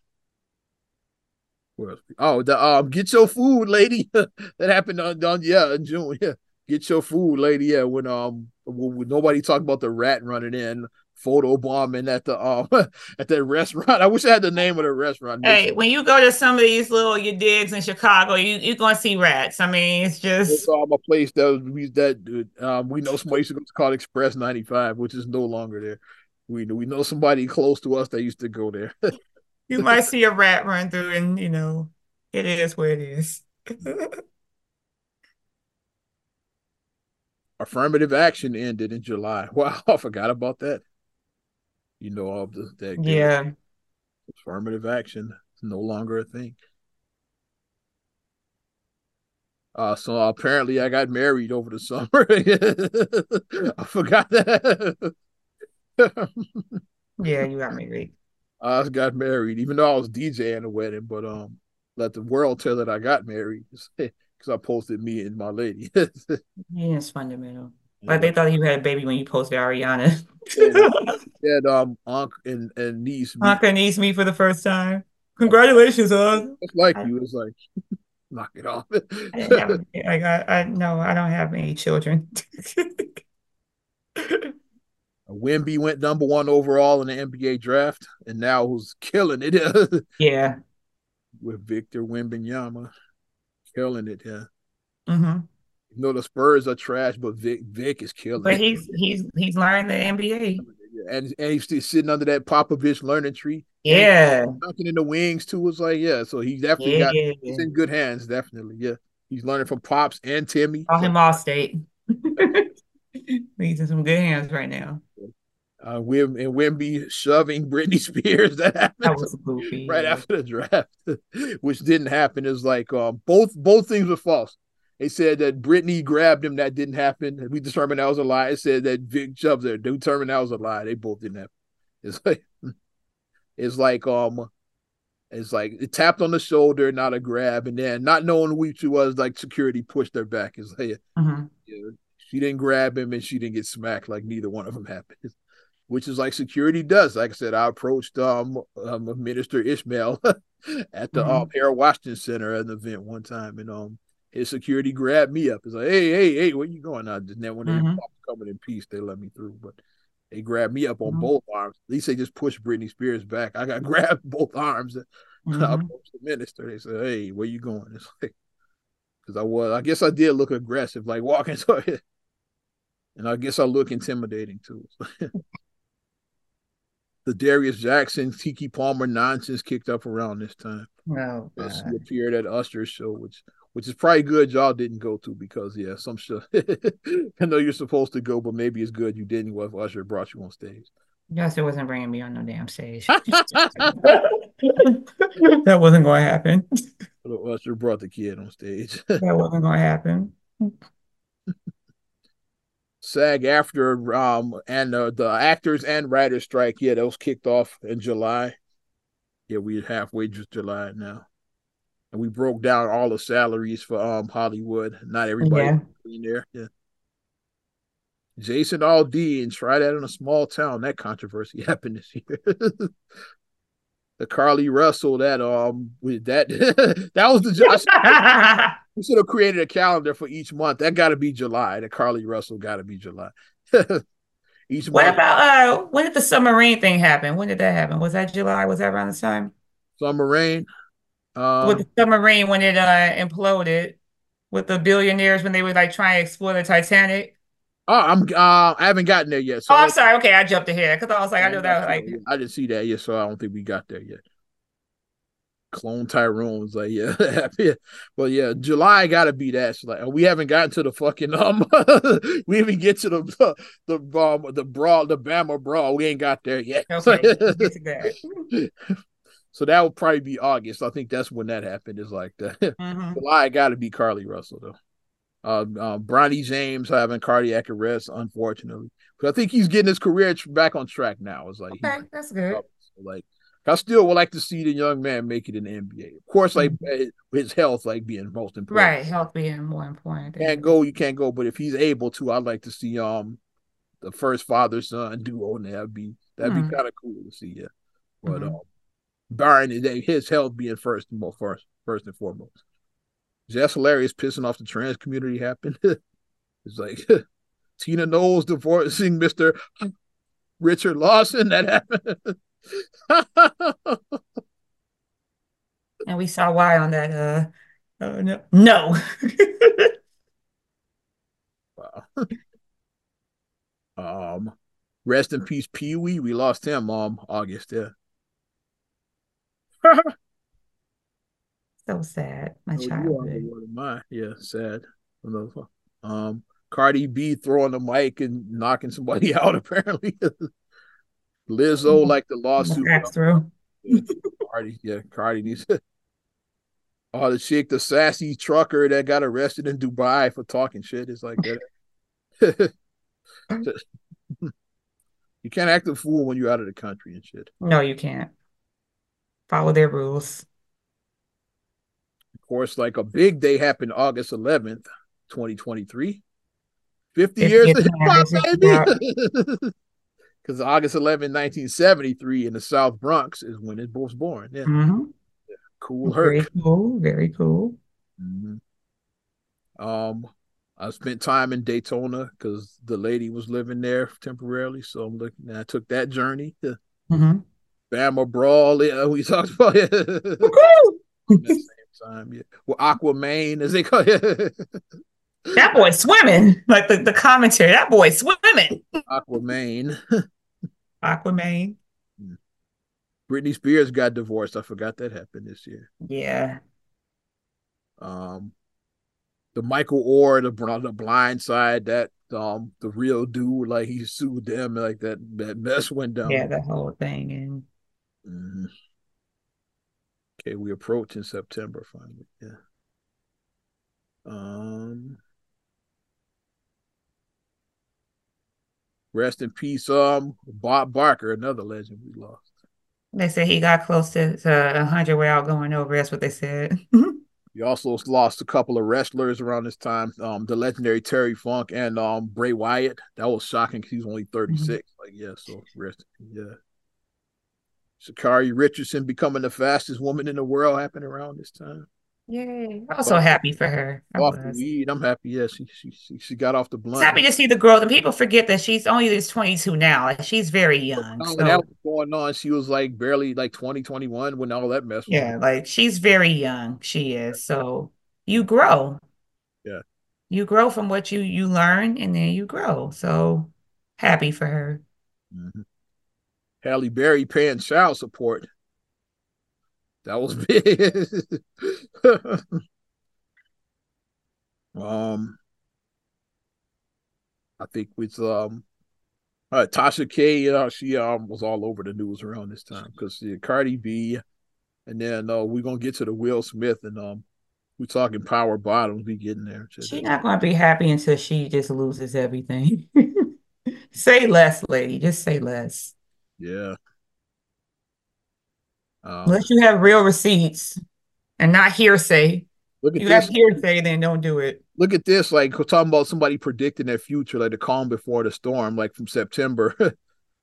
[SPEAKER 1] Oh, the um, get your food, lady. that happened on, on yeah in June. Yeah, get your food, lady. Yeah, when um, when nobody talked about the rat running in, photo bombing at the um at that restaurant. I wish I had the name of the restaurant.
[SPEAKER 2] Hey, when you go to some of these little your digs in Chicago, you you're gonna see rats. I mean, it's just it's
[SPEAKER 1] um, a place that we that um we know somebody used to go to called Express ninety five, which is no longer there. We we know somebody close to us that used to go there.
[SPEAKER 2] You might see a rat run through, and you know, it is what it is.
[SPEAKER 1] Affirmative action ended in July. Wow, I forgot about that. You know all the that
[SPEAKER 2] yeah.
[SPEAKER 1] Affirmative action is no longer a thing. Uh, so apparently I got married over the summer. I forgot that.
[SPEAKER 2] yeah, you got married.
[SPEAKER 1] I got married, even though I was DJing the wedding, but um, let the world tell that I got married because I posted me and my lady.
[SPEAKER 2] yeah, it's fundamental. Yeah. Like they thought you had a baby when you posted Ariana.
[SPEAKER 1] yeah, um, uncle and, and niece.
[SPEAKER 2] Uncle and niece me for the first time. Congratulations, huh?
[SPEAKER 1] It's like you. It's like knock it off.
[SPEAKER 2] I, I got. I no. I don't have any children.
[SPEAKER 1] Wemby went number one overall in the NBA draft, and now who's killing it?
[SPEAKER 2] yeah,
[SPEAKER 1] with Victor Wembanyama, killing it. Yeah.
[SPEAKER 2] Mm-hmm.
[SPEAKER 1] You know the Spurs are trash, but Vic Vic is killing.
[SPEAKER 2] But
[SPEAKER 1] it.
[SPEAKER 2] he's he's he's learning the NBA.
[SPEAKER 1] And and he's still sitting under that Popovich learning tree.
[SPEAKER 2] Yeah,
[SPEAKER 1] dunking in the wings too was like yeah. So he definitely yeah. got he's in good hands. Definitely, yeah. He's learning from Pops and Timmy.
[SPEAKER 2] Call him Allstate. he's in some good hands right now
[SPEAKER 1] uh, Wim and Wemby shoving Britney Spears. That happened
[SPEAKER 2] that
[SPEAKER 1] right after the draft, which didn't happen. Is like um, both both things were false. They said that Britney grabbed him. That didn't happen. We determined that was a lie. It said that Vic shoved her. They determined that was a lie. They both didn't happen. It's like it's like um it's like it tapped on the shoulder, not a grab, and then not knowing who she was, like security pushed her back. It's like
[SPEAKER 2] mm-hmm.
[SPEAKER 1] yeah, She didn't grab him and she didn't get smacked like neither one of them happened. Which is like security does. Like I said, I approached um, um Minister Ishmael at the mm-hmm. um, Harold Washington Center at an event one time, and um his security grabbed me up. It's like, hey, hey, hey, where you going? I just when mm-hmm. they coming in peace, they let me through. But they grabbed me up on mm-hmm. both arms. At least they just pushed Britney Spears back. I got grabbed both arms. Mm-hmm. I approached the minister. They said, Hey, where you going? It's like because I was I guess I did look aggressive, like walking to it. And I guess I look intimidating too. The Darius Jackson, Keke Palmer nonsense kicked up around this time.
[SPEAKER 2] Oh,
[SPEAKER 1] he appeared at Usher's show, which which is probably good y'all didn't go to because yeah, some shit. I know you're supposed to go, but maybe it's good you didn't. What Usher brought you on stage.
[SPEAKER 2] Usher wasn't bringing me on no damn stage. that wasn't going to happen.
[SPEAKER 1] Usher brought the kid on stage.
[SPEAKER 2] that wasn't going to happen.
[SPEAKER 1] SAG-AFTRA um and uh, the actors and writers strike yeah that was kicked off in july yeah we're halfway just july now and we broke down all the salaries for um Hollywood. Not everybody yeah. there. Yeah. Jason Aldean tried that in a small town. That controversy happened this year. the Carlee Russell that um with that that was the we should have created a calendar for each month. That got to be July. The Carlee Russell got to be July.
[SPEAKER 2] each what month. about uh when did the submarine thing happen? When did that happen? Was that July? Was that around the time?
[SPEAKER 1] Submarine.
[SPEAKER 2] Um, with the submarine when it uh, imploded, with the billionaires when they were like trying to explore the Titanic.
[SPEAKER 1] Oh, I'm uh, I haven't gotten there yet.
[SPEAKER 2] So oh, I'm sorry. Okay, I jumped ahead because I was like, I, I know that. Was, like,
[SPEAKER 1] I didn't see that yet, so I don't think we got there yet. Clone Tyrone was like, yeah, yeah. Well, yeah, July got to be that. So like, we haven't gotten to the fucking um, we even get to the the um, the brawl, the Bama brawl. We ain't got there yet. Okay, So that would probably be August. I think that's when that happened. Is like the mm-hmm. July got to be Carlee Russell though. Uh, uh, Bronny James having cardiac arrest, unfortunately, but I think he's getting his career back on track now. It's like
[SPEAKER 2] okay, that's good.
[SPEAKER 1] So like, I still would like to see the young man make it in the NBA. Of course, like mm-hmm. Eh, his health, like being most important.
[SPEAKER 2] Right, health being more important.
[SPEAKER 1] Can't go, you can't go. But if he's able to, I'd like to see um the first father son duo, and that'd be that'd mm-hmm. be kind of cool to see. Yeah, but mm-hmm. um barring his health being first and most first, first and foremost. That's hilarious. Pissing off the trans community happened. it's like Tina Knowles divorcing Mister Richard Lawson. That happened.
[SPEAKER 2] and we saw why on that. Uh, uh no, no.
[SPEAKER 1] wow. um, rest in peace, Pee Wee. We lost him. Um, August. Yeah.
[SPEAKER 2] So sad. My oh, childhood.
[SPEAKER 1] My yeah, sad. Um, Cardi B throwing the mic and knocking somebody out. Apparently, Lizzo mm-hmm. like the lawsuit.
[SPEAKER 2] Through.
[SPEAKER 1] Yeah, Cardi, yeah, Cardi needs. oh, the chick, the sassy trucker that got arrested in Dubai for talking shit is like that. you can't act a fool when you're out of the country and shit.
[SPEAKER 2] No, you can't follow their rules.
[SPEAKER 1] Of course, like a big day happened August 11th, 2023. 50 years of hip hop, baby. Because August 11, 1973, in the South Bronx is when it was born. Yeah. Mm-hmm. yeah. Cool.
[SPEAKER 2] Very cool. Very cool.
[SPEAKER 1] Mm-hmm. Um, I spent time in Daytona because the lady was living there temporarily. So I'm looking. I took that journey. To, mm-hmm. Bama Brawl. Yeah, we talked about it. At the same time, yeah. Well, Aquaman, as they call it.
[SPEAKER 2] that boy swimming. Like the, the commentary, that boy swimming.
[SPEAKER 1] Aquaman.
[SPEAKER 2] Aquaman.
[SPEAKER 1] Britney Spears got divorced. I forgot that happened this year.
[SPEAKER 2] Yeah.
[SPEAKER 1] Um, the Michael Oher, the the Blind Side, that um, the real dude, like he sued them, like that that mess went down.
[SPEAKER 2] Yeah, the whole thing, and
[SPEAKER 1] Mm-hmm. Okay, we approach in September finally. Yeah. Um. Rest in peace, um, Bob Barker, another legend we lost.
[SPEAKER 2] They said he got close to, to 100 without going over. That's what they said.
[SPEAKER 1] We also lost a couple of wrestlers around this time. Um, the legendary Terry Funk and um Bray Wyatt. That was shocking because he's only 36. Mm-hmm. Like, yeah, so rest, yeah. Sha'Carri Richardson becoming the fastest woman in the world happened around this time.
[SPEAKER 2] Yay. I'm so happy for her.
[SPEAKER 1] off the weed. I'm happy. Yeah, she, she she she got off the blunt.
[SPEAKER 2] It's happy to see the growth. And people forget that she's only just 22 now. Like she's very young.
[SPEAKER 1] Oh, so. that was going on. She was like barely like 20, 21 when all that mess
[SPEAKER 2] Yeah, like she's very young. She is. So you grow.
[SPEAKER 1] Yeah.
[SPEAKER 2] You grow from what you you learn and then you grow. So happy for her.
[SPEAKER 1] Mm-hmm. Halle Berry paying child support. That was big. um, I think with um, uh, Tasha K, uh, she um was all over the news around this time because the Cardi B, and then uh, we're gonna get to the Will Smith and um, we're talking power bottoms. We getting there.
[SPEAKER 2] She's not gonna be happy until she just loses everything. say less, lady. Just say less.
[SPEAKER 1] Yeah.
[SPEAKER 2] Um, Unless you have real receipts and not hearsay. Look at you this. have hearsay, then don't do it.
[SPEAKER 1] Look at this. Like we're talking about somebody predicting their future, like the calm before the storm, like from September.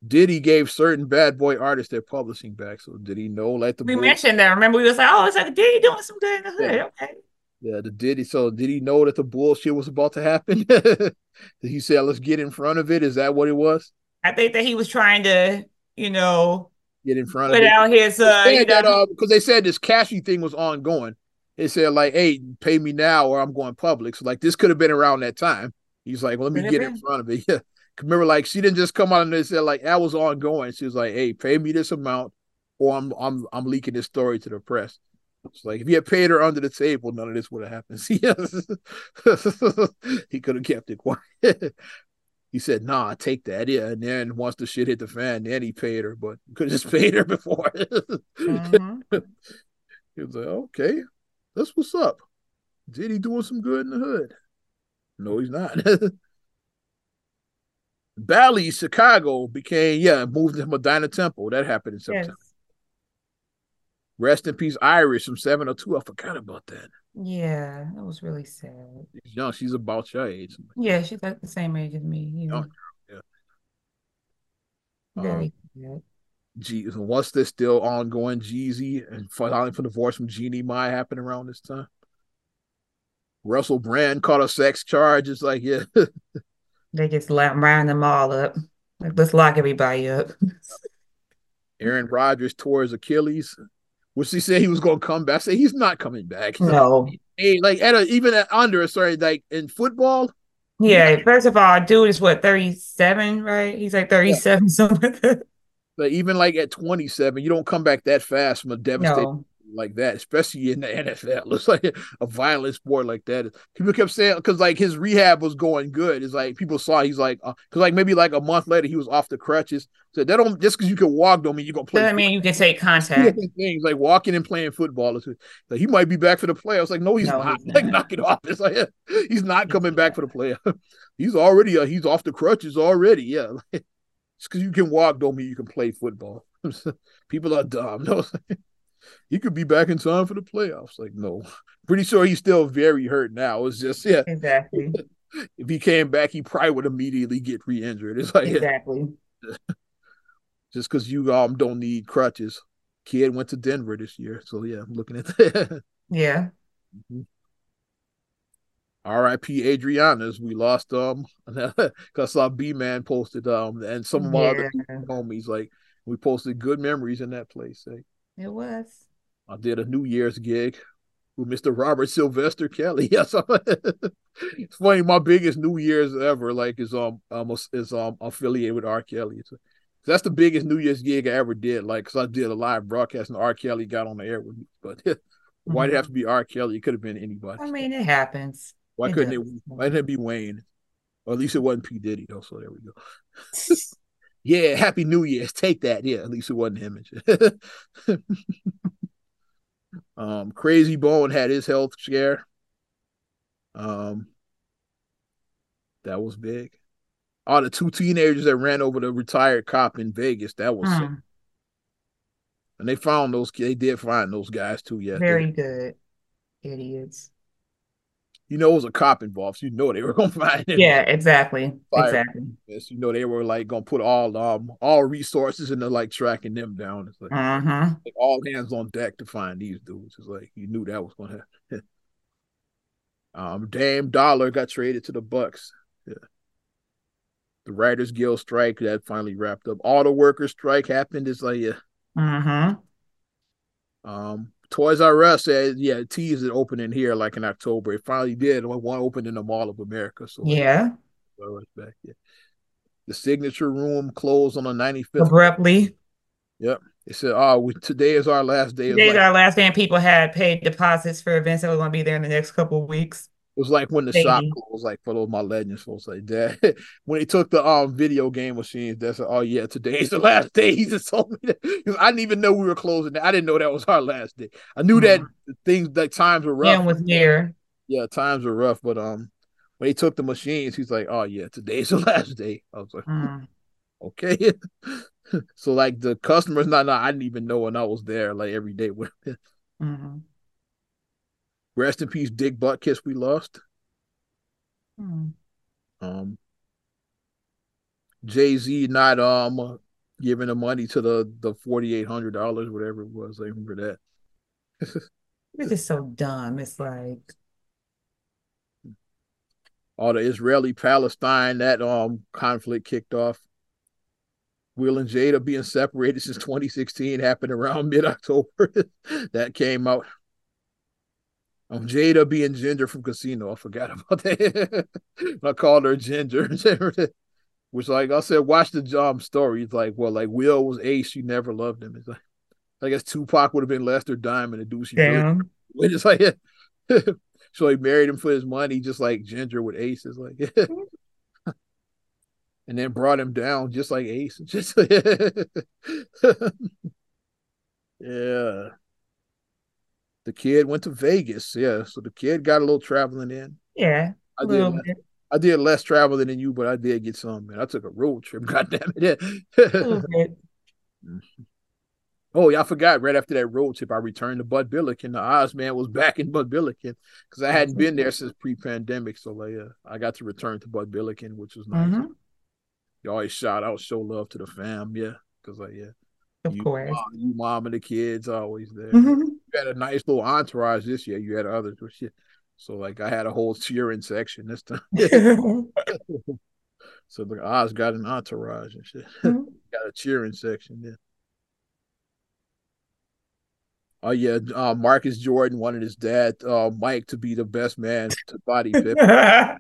[SPEAKER 1] Diddy gave certain bad boy artists their publishing back. So did he know like the
[SPEAKER 2] We mentioned that. Remember, we was like, oh, it's like Diddy doing some good in the hood. Yeah. Okay.
[SPEAKER 1] Yeah, the Diddy. So did he know that the bullshit was about to happen? he said, let's get in front of it. Is that what it was?
[SPEAKER 2] I think that he was trying to, you know,
[SPEAKER 1] get in front
[SPEAKER 2] of
[SPEAKER 1] Put
[SPEAKER 2] it. out his uh,
[SPEAKER 1] you know, uh, because they said this Cassie thing was ongoing. They said like, "Hey, pay me now, or I'm going public." So like, this could have been around that time. He's like, well, "Let me get in front of it." Yeah, remember, like she didn't just come out and said like that was ongoing. She was like, "Hey, pay me this amount, or I'm I'm I'm leaking this story to the press." It's like if he had paid her under the table, none of this would have happened. he could have kept it quiet he said, "Nah, take that." Yeah, and then once the shit hit the fan, then he paid her, but could have just paid her before. mm-hmm. he was like, "Okay, that's what's up." Did he doing some good in the hood? No, he's not. Bally, Chicago became yeah moved to Medinah Temple. That happened in September. Yes. Rest in peace, Irish from 702. I forgot about that.
[SPEAKER 2] Yeah, that was really sad.
[SPEAKER 1] She's young. She's about your age.
[SPEAKER 2] Yeah, she's like the same age as me. You know. yeah.
[SPEAKER 1] Very um, good. what's this still ongoing? Jeezy and filing for divorce from Jeannie Mai happened around this time. Russell Brand caught a sex charge. It's like, yeah.
[SPEAKER 2] they just round them all up. Like, let's lock everybody up.
[SPEAKER 1] Aaron Rodgers tore his Achilles which he said he was going to come back. I say he's not coming back.
[SPEAKER 2] No,
[SPEAKER 1] hey, like at a, even at under sorry, like in football.
[SPEAKER 2] Yeah, first of all, dude is what thirty seven, right? He's like thirty seven, yeah. something.
[SPEAKER 1] But even like at twenty seven, you don't come back that fast from a devastating no like that, especially in the NFL. Looks like a violent sport like that. People kept saying because like his rehab was going good. It's like people saw he's like because uh, like maybe like a month later he was off the crutches. So that don't just because you can walk don't mean you're gonna play.
[SPEAKER 2] Doesn't mean you can take contact.
[SPEAKER 1] Things like walking and playing football. Like he might be back for the playoffs. Like no, he's no, not. He's like knock it off. It's like yeah, he's not coming back for the playoff. he's already uh, he's off the crutches already. Yeah. just because you can walk don't mean you can play football. People are dumb. No he could be back in time for the playoffs. Like, no, pretty sure he's still very hurt now. It's just, yeah,
[SPEAKER 2] exactly.
[SPEAKER 1] if he came back, he probably would immediately get re-injured. It's like
[SPEAKER 2] exactly.
[SPEAKER 1] just because you um don't need crutches. Kid went to Denver this year, so yeah, I'm looking at that.
[SPEAKER 2] yeah.
[SPEAKER 1] Mm-hmm. R.I.P. Adriana's. We lost um because I saw B Man posted um and some of my yeah. other homies like we posted good memories in that place. Eh?
[SPEAKER 2] It was.
[SPEAKER 1] I did a New Year's gig with Mr. Robert Sylvester Kelly. Yes, it's funny. My biggest New Year's ever, like, is um, almost is um affiliated with R. Kelly. So that's the biggest New Year's gig I ever did. Like, cause I did a live broadcast and R. Kelly got on the air with me. But why did it have to be R. Kelly? It could have been anybody.
[SPEAKER 2] I mean, it happens.
[SPEAKER 1] Why it couldn't does. it? Why didn't it be Wayne? Or at least it wasn't P Diddy. Though, so there we go. Yeah, Happy New Year's. Take that. Yeah, at least it wasn't him. um, Krayzie Bone had his health scare. Um, that was big. All the two teenagers that ran over the retired cop in Vegas. That was hmm. And they found those. They did find those guys too. Yeah,
[SPEAKER 2] very they, good. Idiots.
[SPEAKER 1] You know, it was a cop involved, so you know they were gonna find him.
[SPEAKER 2] Yeah, exactly. Fire. Exactly.
[SPEAKER 1] Yes, you know they were like gonna put all um all resources into like tracking them down. It's like,
[SPEAKER 2] uh-huh.
[SPEAKER 1] like all hands on deck to find these dudes. It's like you knew that was gonna happen. um, Dame Dolla got traded to the Bucks. Yeah. The Writers Guild strike that finally wrapped up. Auto workers strike happened. It's like yeah.
[SPEAKER 2] Uh-huh.
[SPEAKER 1] Um, Toys R Us said, yeah, teased it opening here like in October. It finally did. One opened in the Mall of America. So
[SPEAKER 2] yeah.
[SPEAKER 1] back. Yeah. The signature room closed on the 95th.
[SPEAKER 2] Abruptly.
[SPEAKER 1] Yep. They said, oh, we, today is our last day.
[SPEAKER 2] Today's like, our last day, and people had paid deposits for events that were going to be there in the next couple of weeks.
[SPEAKER 1] It was like when the shop closed, like for those my legends folks like that. when he took the um video game machines, that's oh yeah, today's the last day. He just told me that I didn't even know we were closing. I didn't know that was our last day. I knew mm-hmm. that things that times were rough.
[SPEAKER 2] Yeah, was near.
[SPEAKER 1] Yeah, times were rough, but um, when he took the machines, he's like, oh yeah, today's the last day. I was like, mm. okay. so like the customers, not, not I didn't even know when I was there, like every day with.
[SPEAKER 2] mm-hmm.
[SPEAKER 1] Rest in peace, Dick Butkus. We lost.
[SPEAKER 2] Hmm.
[SPEAKER 1] Um, Jay Z not um giving the money to the the forty eight hundred dollars, whatever it was. I remember that.
[SPEAKER 2] it's just so dumb. It's like
[SPEAKER 1] all the Israeli Palestine that um conflict kicked off. Will and Jada being separated since 2016 happened around mid October. that came out. Um, Jada being Ginger from Casino. I forgot about that. I called her Ginger. Which, like I said, watch the um story. It's like, well, like Will was ace. She never loved him. It's like, I guess Tupac would have been Lester Diamond and she
[SPEAKER 2] Damn.
[SPEAKER 1] Really, it's like, so he married him for his money, just like Ginger with Ace. Is like, and then brought him down just like Ace. Just yeah. The kid went to Vegas. Yeah. So the kid got a little traveling in.
[SPEAKER 2] Yeah.
[SPEAKER 1] I did, less, I did less traveling than you, but I did get some, man. I took a road trip. God damn it. oh, yeah, I forgot right after that road trip, I returned to Bud Billiken. The Oz man was back in Bud Billiken because I hadn't been there since pre pandemic. So like, uh, I got to return to Bud Billiken, which was nice. Mm-hmm. You always shout out, show love to the fam. Yeah. Because, like, yeah.
[SPEAKER 2] Of
[SPEAKER 1] you,
[SPEAKER 2] course.
[SPEAKER 1] Mom, you mom and the kids always there.
[SPEAKER 2] Mm-hmm.
[SPEAKER 1] Had a nice little entourage this year. You had others. So like I had a whole cheering section this time. so the Oz got an entourage and shit. Mm-hmm. got a cheering section there. Oh yeah, uh, Marcus Jordan wanted his dad, uh, Mike, to be the best man to body Pippen.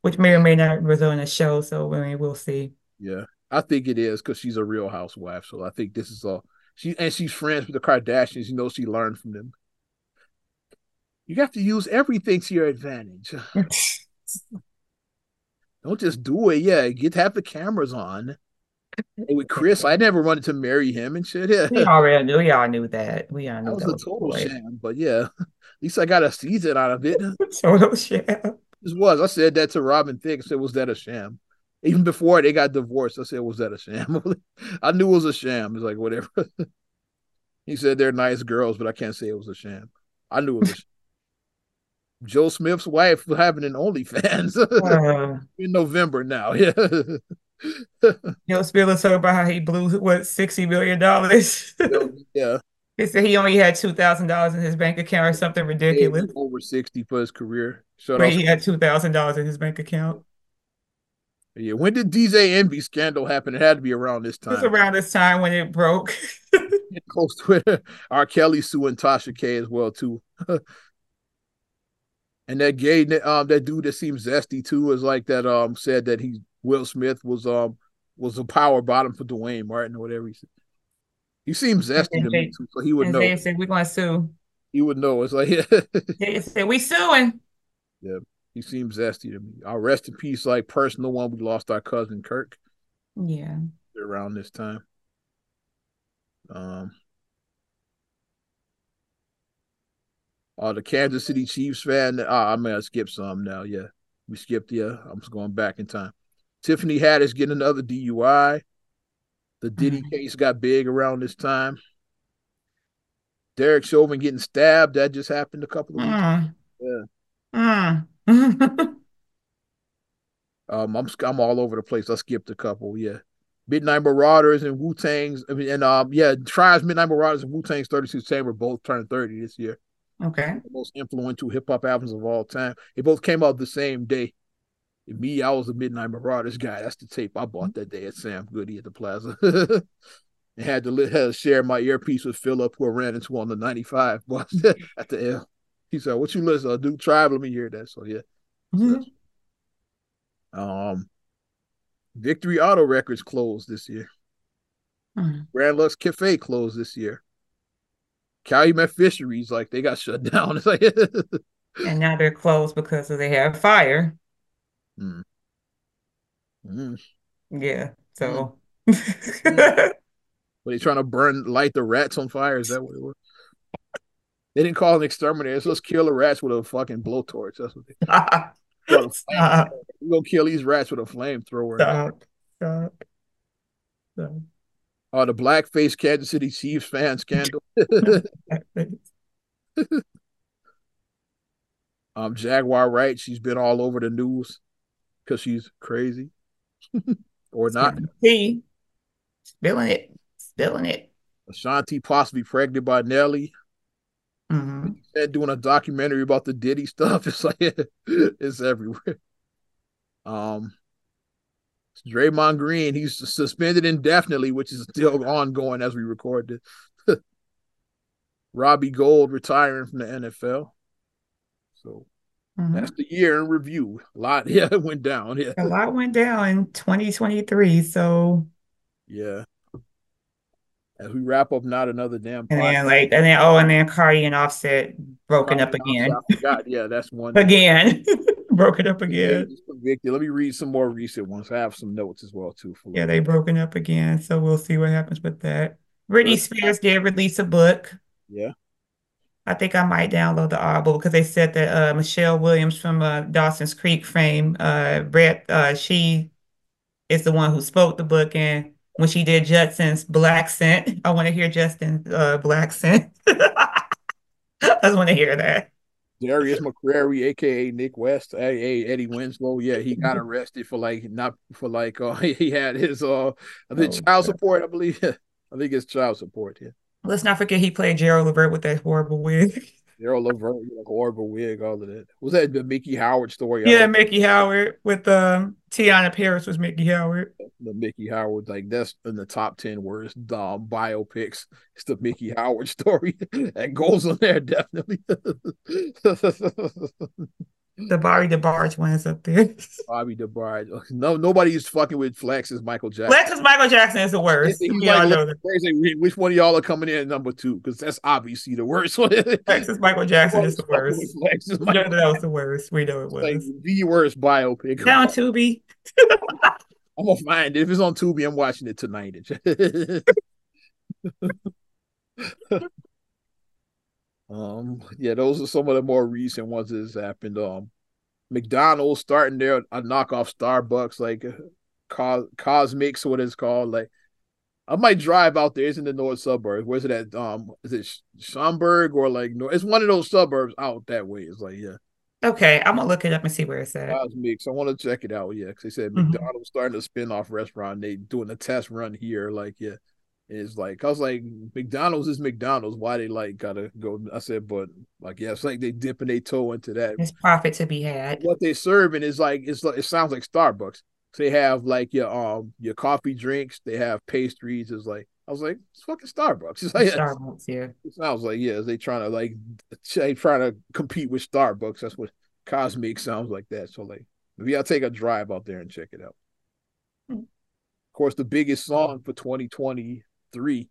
[SPEAKER 2] Which may or may not result in a show, so I mean, we'll see.
[SPEAKER 1] Yeah. I think it is because she's a real housewife. So I think this is all she and she's friends with the Kardashians. You know, she learned from them. You have to use everything to your advantage. Don't just do it. Yeah, get to have the cameras on. And with Chris, I never wanted to marry him and shit. Yeah.
[SPEAKER 2] We already knew. We all knew that. We all knew
[SPEAKER 1] that was, that was a total sham. But yeah, at least I got a season out of it.
[SPEAKER 2] total sham.
[SPEAKER 1] This was. I said that to Robin Thicke. I said, was that a sham? Even before they got divorced, I said, "Was that a sham?" I knew it was a sham. It's like whatever. he said they're nice girls, but I can't say it was a sham. I knew it was. Joe Smith's wife having an OnlyFans uh, in November now. Yeah.
[SPEAKER 2] Joe Smith was talking about how he blew what sixty million dollars.
[SPEAKER 1] yeah.
[SPEAKER 2] He said he only had two thousand dollars in his bank account or something ridiculous.
[SPEAKER 1] Over sixty for his career.
[SPEAKER 2] Shut he had two thousand dollars in his bank account.
[SPEAKER 1] Yeah, when did DJ Envy scandal happen? It had to be around this time.
[SPEAKER 2] It was around this time when it broke.
[SPEAKER 1] Close to it. R. Kelly suing Tasha K as well too. and that gay um that dude that seems zesty too is like that um said that he Will Smith was um was a power bottom for Duane Martin or whatever he said. He seems zesty to me too, so he would know. They
[SPEAKER 2] said we're gonna sue.
[SPEAKER 1] He would know. It's like
[SPEAKER 2] they said we suing.
[SPEAKER 1] Yeah. He seems zesty to me. I'll rest in peace, like personal one. We lost our cousin Kirk.
[SPEAKER 2] Yeah.
[SPEAKER 1] Around this time. Um. Oh, the Kansas City Chiefs fan. Oh, I'm gonna skip some now. Yeah, we skipped. Yeah, I'm just going back in time. Tiffany Haddish getting another DUI. The Diddy mm-hmm. case got big around this time. Derek Chauvin getting stabbed. That just happened a couple of weeks. Mm. Yeah. Mm. um, I'm I'm all over the place. I skipped a couple. Yeah. Midnight Marauders and Wu Tang's. I mean, and um, yeah, Tribe's Midnight Marauders and Wu Tang's 32 Chamber both turned 30 this year.
[SPEAKER 2] Okay.
[SPEAKER 1] The most influential hip hop albums of all time. They both came out the same day. And me, I was a Midnight Marauders guy. That's the tape I bought that day at Sam Goody at the Plaza. and had to, had to share my earpiece with Philip, who I ran into on the 95 bus at the L. He said, What you listen to? Do Tribe? Let me hear that. So, yeah. Mm-hmm. Um, Victory Auto Wreckers closed this year. Mm-hmm. Grand Lux Cafe closed this year. Calumet Fisheries, like they got shut down. It's like
[SPEAKER 2] and now they're closed because of they have fire. Mm. Mm. Yeah. So
[SPEAKER 1] mm. Were they trying to burn light the rats on fire? Is that what it was? They didn't call an exterminator. So let's kill the rats with a fucking blowtorch. That's what they We're gonna kill these rats with a flamethrower. Stop. Stop. Stop. Oh, the blackface Kansas City Chiefs fan scandal. um, Jaguar Wright, she's been all over the news because she's crazy, or not.
[SPEAKER 2] Spilling it, spilling it.
[SPEAKER 1] Ashanti possibly pregnant by Nelly. Mm-hmm. And doing a documentary about the Diddy stuff. It's like it's everywhere. Um, Draymond Green, he's suspended indefinitely, which is still ongoing as we record this. Robbie Gould retiring from the NFL. So mm-hmm. that's the year in review. A lot, yeah, went down. Yeah.
[SPEAKER 2] A lot went down in 2023. So
[SPEAKER 1] yeah. As we wrap up, not another damn.
[SPEAKER 2] And then like, and then oh, and then Cardi and Offset broken Cardi up again.
[SPEAKER 1] God, yeah, that's one
[SPEAKER 2] again. broken up again.
[SPEAKER 1] Convicted. Let me read some more recent ones. I have some notes as well too.
[SPEAKER 2] yeah, they broken up again. So we'll see what happens with that. Britney Spears did release a book.
[SPEAKER 1] Yeah.
[SPEAKER 2] I think I might download the Audible because they said that uh, Michelle Williams from uh, Dawson's Creek fame, uh, Brett, uh, she is the one who spoke the book and when she did Justin's blaccent. I want to hear Justin's uh, blaccent. I just want to hear that.
[SPEAKER 1] Darius McCrary, aka Nick West, aka Eddie Winslow. Yeah, he got arrested for like not for like uh he had his uh I think oh, child support, I believe. I think it's child support, yeah.
[SPEAKER 2] Let's not forget he played Gerald Levert with that horrible wig.
[SPEAKER 1] Gerald Levert, like horrible wig, all of that. Was that the Miki Howard story?
[SPEAKER 2] Yeah, Miki Howard with um Tiana Paris was Miki Howard.
[SPEAKER 1] The Miki Howard, like that's in the top ten worst um, biopics. It's the Miki Howard story that goes on there definitely.
[SPEAKER 2] The Bobby DeBarge one is up there.
[SPEAKER 1] Bobby DeBarge. No, nobody's fucking with Flex as Michael Jackson.
[SPEAKER 2] Flex as Michael Jackson is the worst. He's like, know
[SPEAKER 1] which one of y'all are coming in at number two? Because that's obviously the worst one.
[SPEAKER 2] Flex as Michael Jackson is the worst. Flex is Michael. that was the worst. We know it was. Like
[SPEAKER 1] the worst biopic.
[SPEAKER 2] Down Tubi.
[SPEAKER 1] I'm gonna find it. If it's on Tubi, I'm watching it tonight. Um, yeah, those are some of the more recent ones that's happened. Um, McDonald's starting their a knockoff Starbucks, like Co- CosMc's, what it's called. Like, I might drive out there. It's in the north suburbs. Where's it at? Um, is it Schaumburg or like no? It's one of those suburbs out that way. It's like yeah.
[SPEAKER 2] Okay, I'm gonna look it up and see where it's at.
[SPEAKER 1] CosMc's. I want to check it out. Yeah, because they said mm-hmm. McDonald's starting a spin off restaurant. They doing a test run here. Like yeah, it's like I was like McDonald's is McDonald's. Why they like gotta go? I said, but like yeah, it's like they dipping their toe into that.
[SPEAKER 2] It's profit to be had.
[SPEAKER 1] What they serving is like it's like it sounds like Starbucks. So they have like your um your coffee drinks. They have pastries. It's like I was like it's fucking Starbucks. It's like Starbucks. Yeah. It sounds like yeah. They trying to like they trying to compete with Starbucks. That's what Cosmic sounds like that. So like maybe I'll take a drive out there and check it out. Hmm. Of course, the biggest song for 2020 three,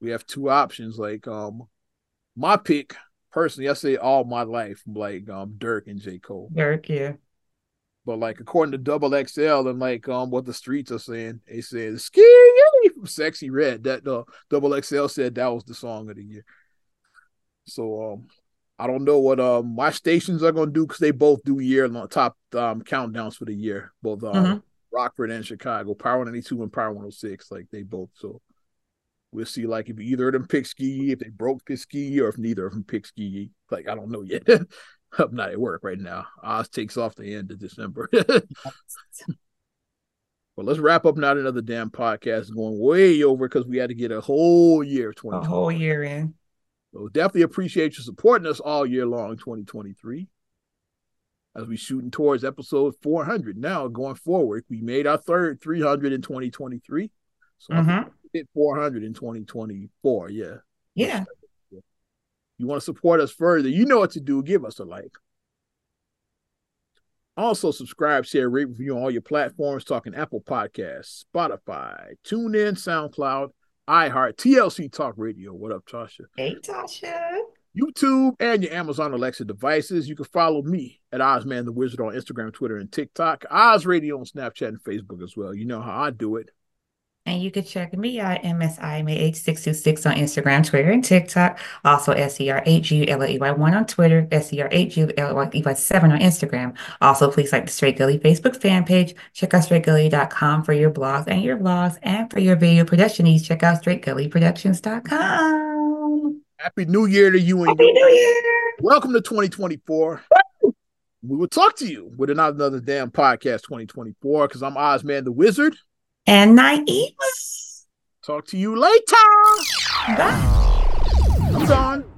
[SPEAKER 1] we have two options. Like um, my pick personally, I say all my life, like um, Durk and J Cole.
[SPEAKER 2] Durk, yeah.
[SPEAKER 1] But like according to Double XL and like um what the streets are saying, they said "Ski from Sexyy Red." That uh, Double XL said that was the song of the year. So um, I don't know what um my stations are gonna do because they both do year top um countdowns for the year, both um mm-hmm. Rockford and Chicago, Power 92 and Power 106, like they both. So We'll see like if either of them pick ski, if they broke pick ski, or if neither of them pick ski. Like I don't know yet. I'm not at work right now. Oz takes off the end of December. well, let's wrap up not another damn podcast going way over because we had to get a whole year
[SPEAKER 2] 2020. A whole year in.
[SPEAKER 1] So definitely appreciate you supporting us all year long, 2023. As we shooting towards episode 400 now going forward. We made our third 300 in 2023. So mm-hmm. Hit 400 in 2024. Yeah.
[SPEAKER 2] Yeah.
[SPEAKER 1] You want to support us further, you know what to do. Give us a like. Also, subscribe, share, rate, review on all your platforms, talking Apple Podcasts, Spotify, TuneIn, SoundCloud, iHeart, TLC Talk Radio. What up, Tasha?
[SPEAKER 2] Hey, Tasha.
[SPEAKER 1] YouTube and your Amazon Alexa devices. You can follow me at Ozman the Wizard on Instagram, Twitter, and TikTok. Oz Radio on Snapchat and Facebook as well. You know how I do it.
[SPEAKER 2] And you can check me out, MSIMAH626 on Instagram, Twitter, and TikTok. Also, SCR8GULLEY1 on Twitter, SCR8GULLEY7 on Instagram. Also, please like the Straight Gully Facebook fan page. Check out straightgully.com for your blogs and your vlogs. And for your video production needs, check out straightgullyproductions.com.
[SPEAKER 1] Happy New Year to you and
[SPEAKER 2] Happy New Year.
[SPEAKER 1] Welcome to 2024. We will talk to you with another, another damn podcast 2024 because I'm Ozman the Wizard
[SPEAKER 2] and Naima.
[SPEAKER 1] Talk to you later.
[SPEAKER 2] Bye.
[SPEAKER 1] I'm gone.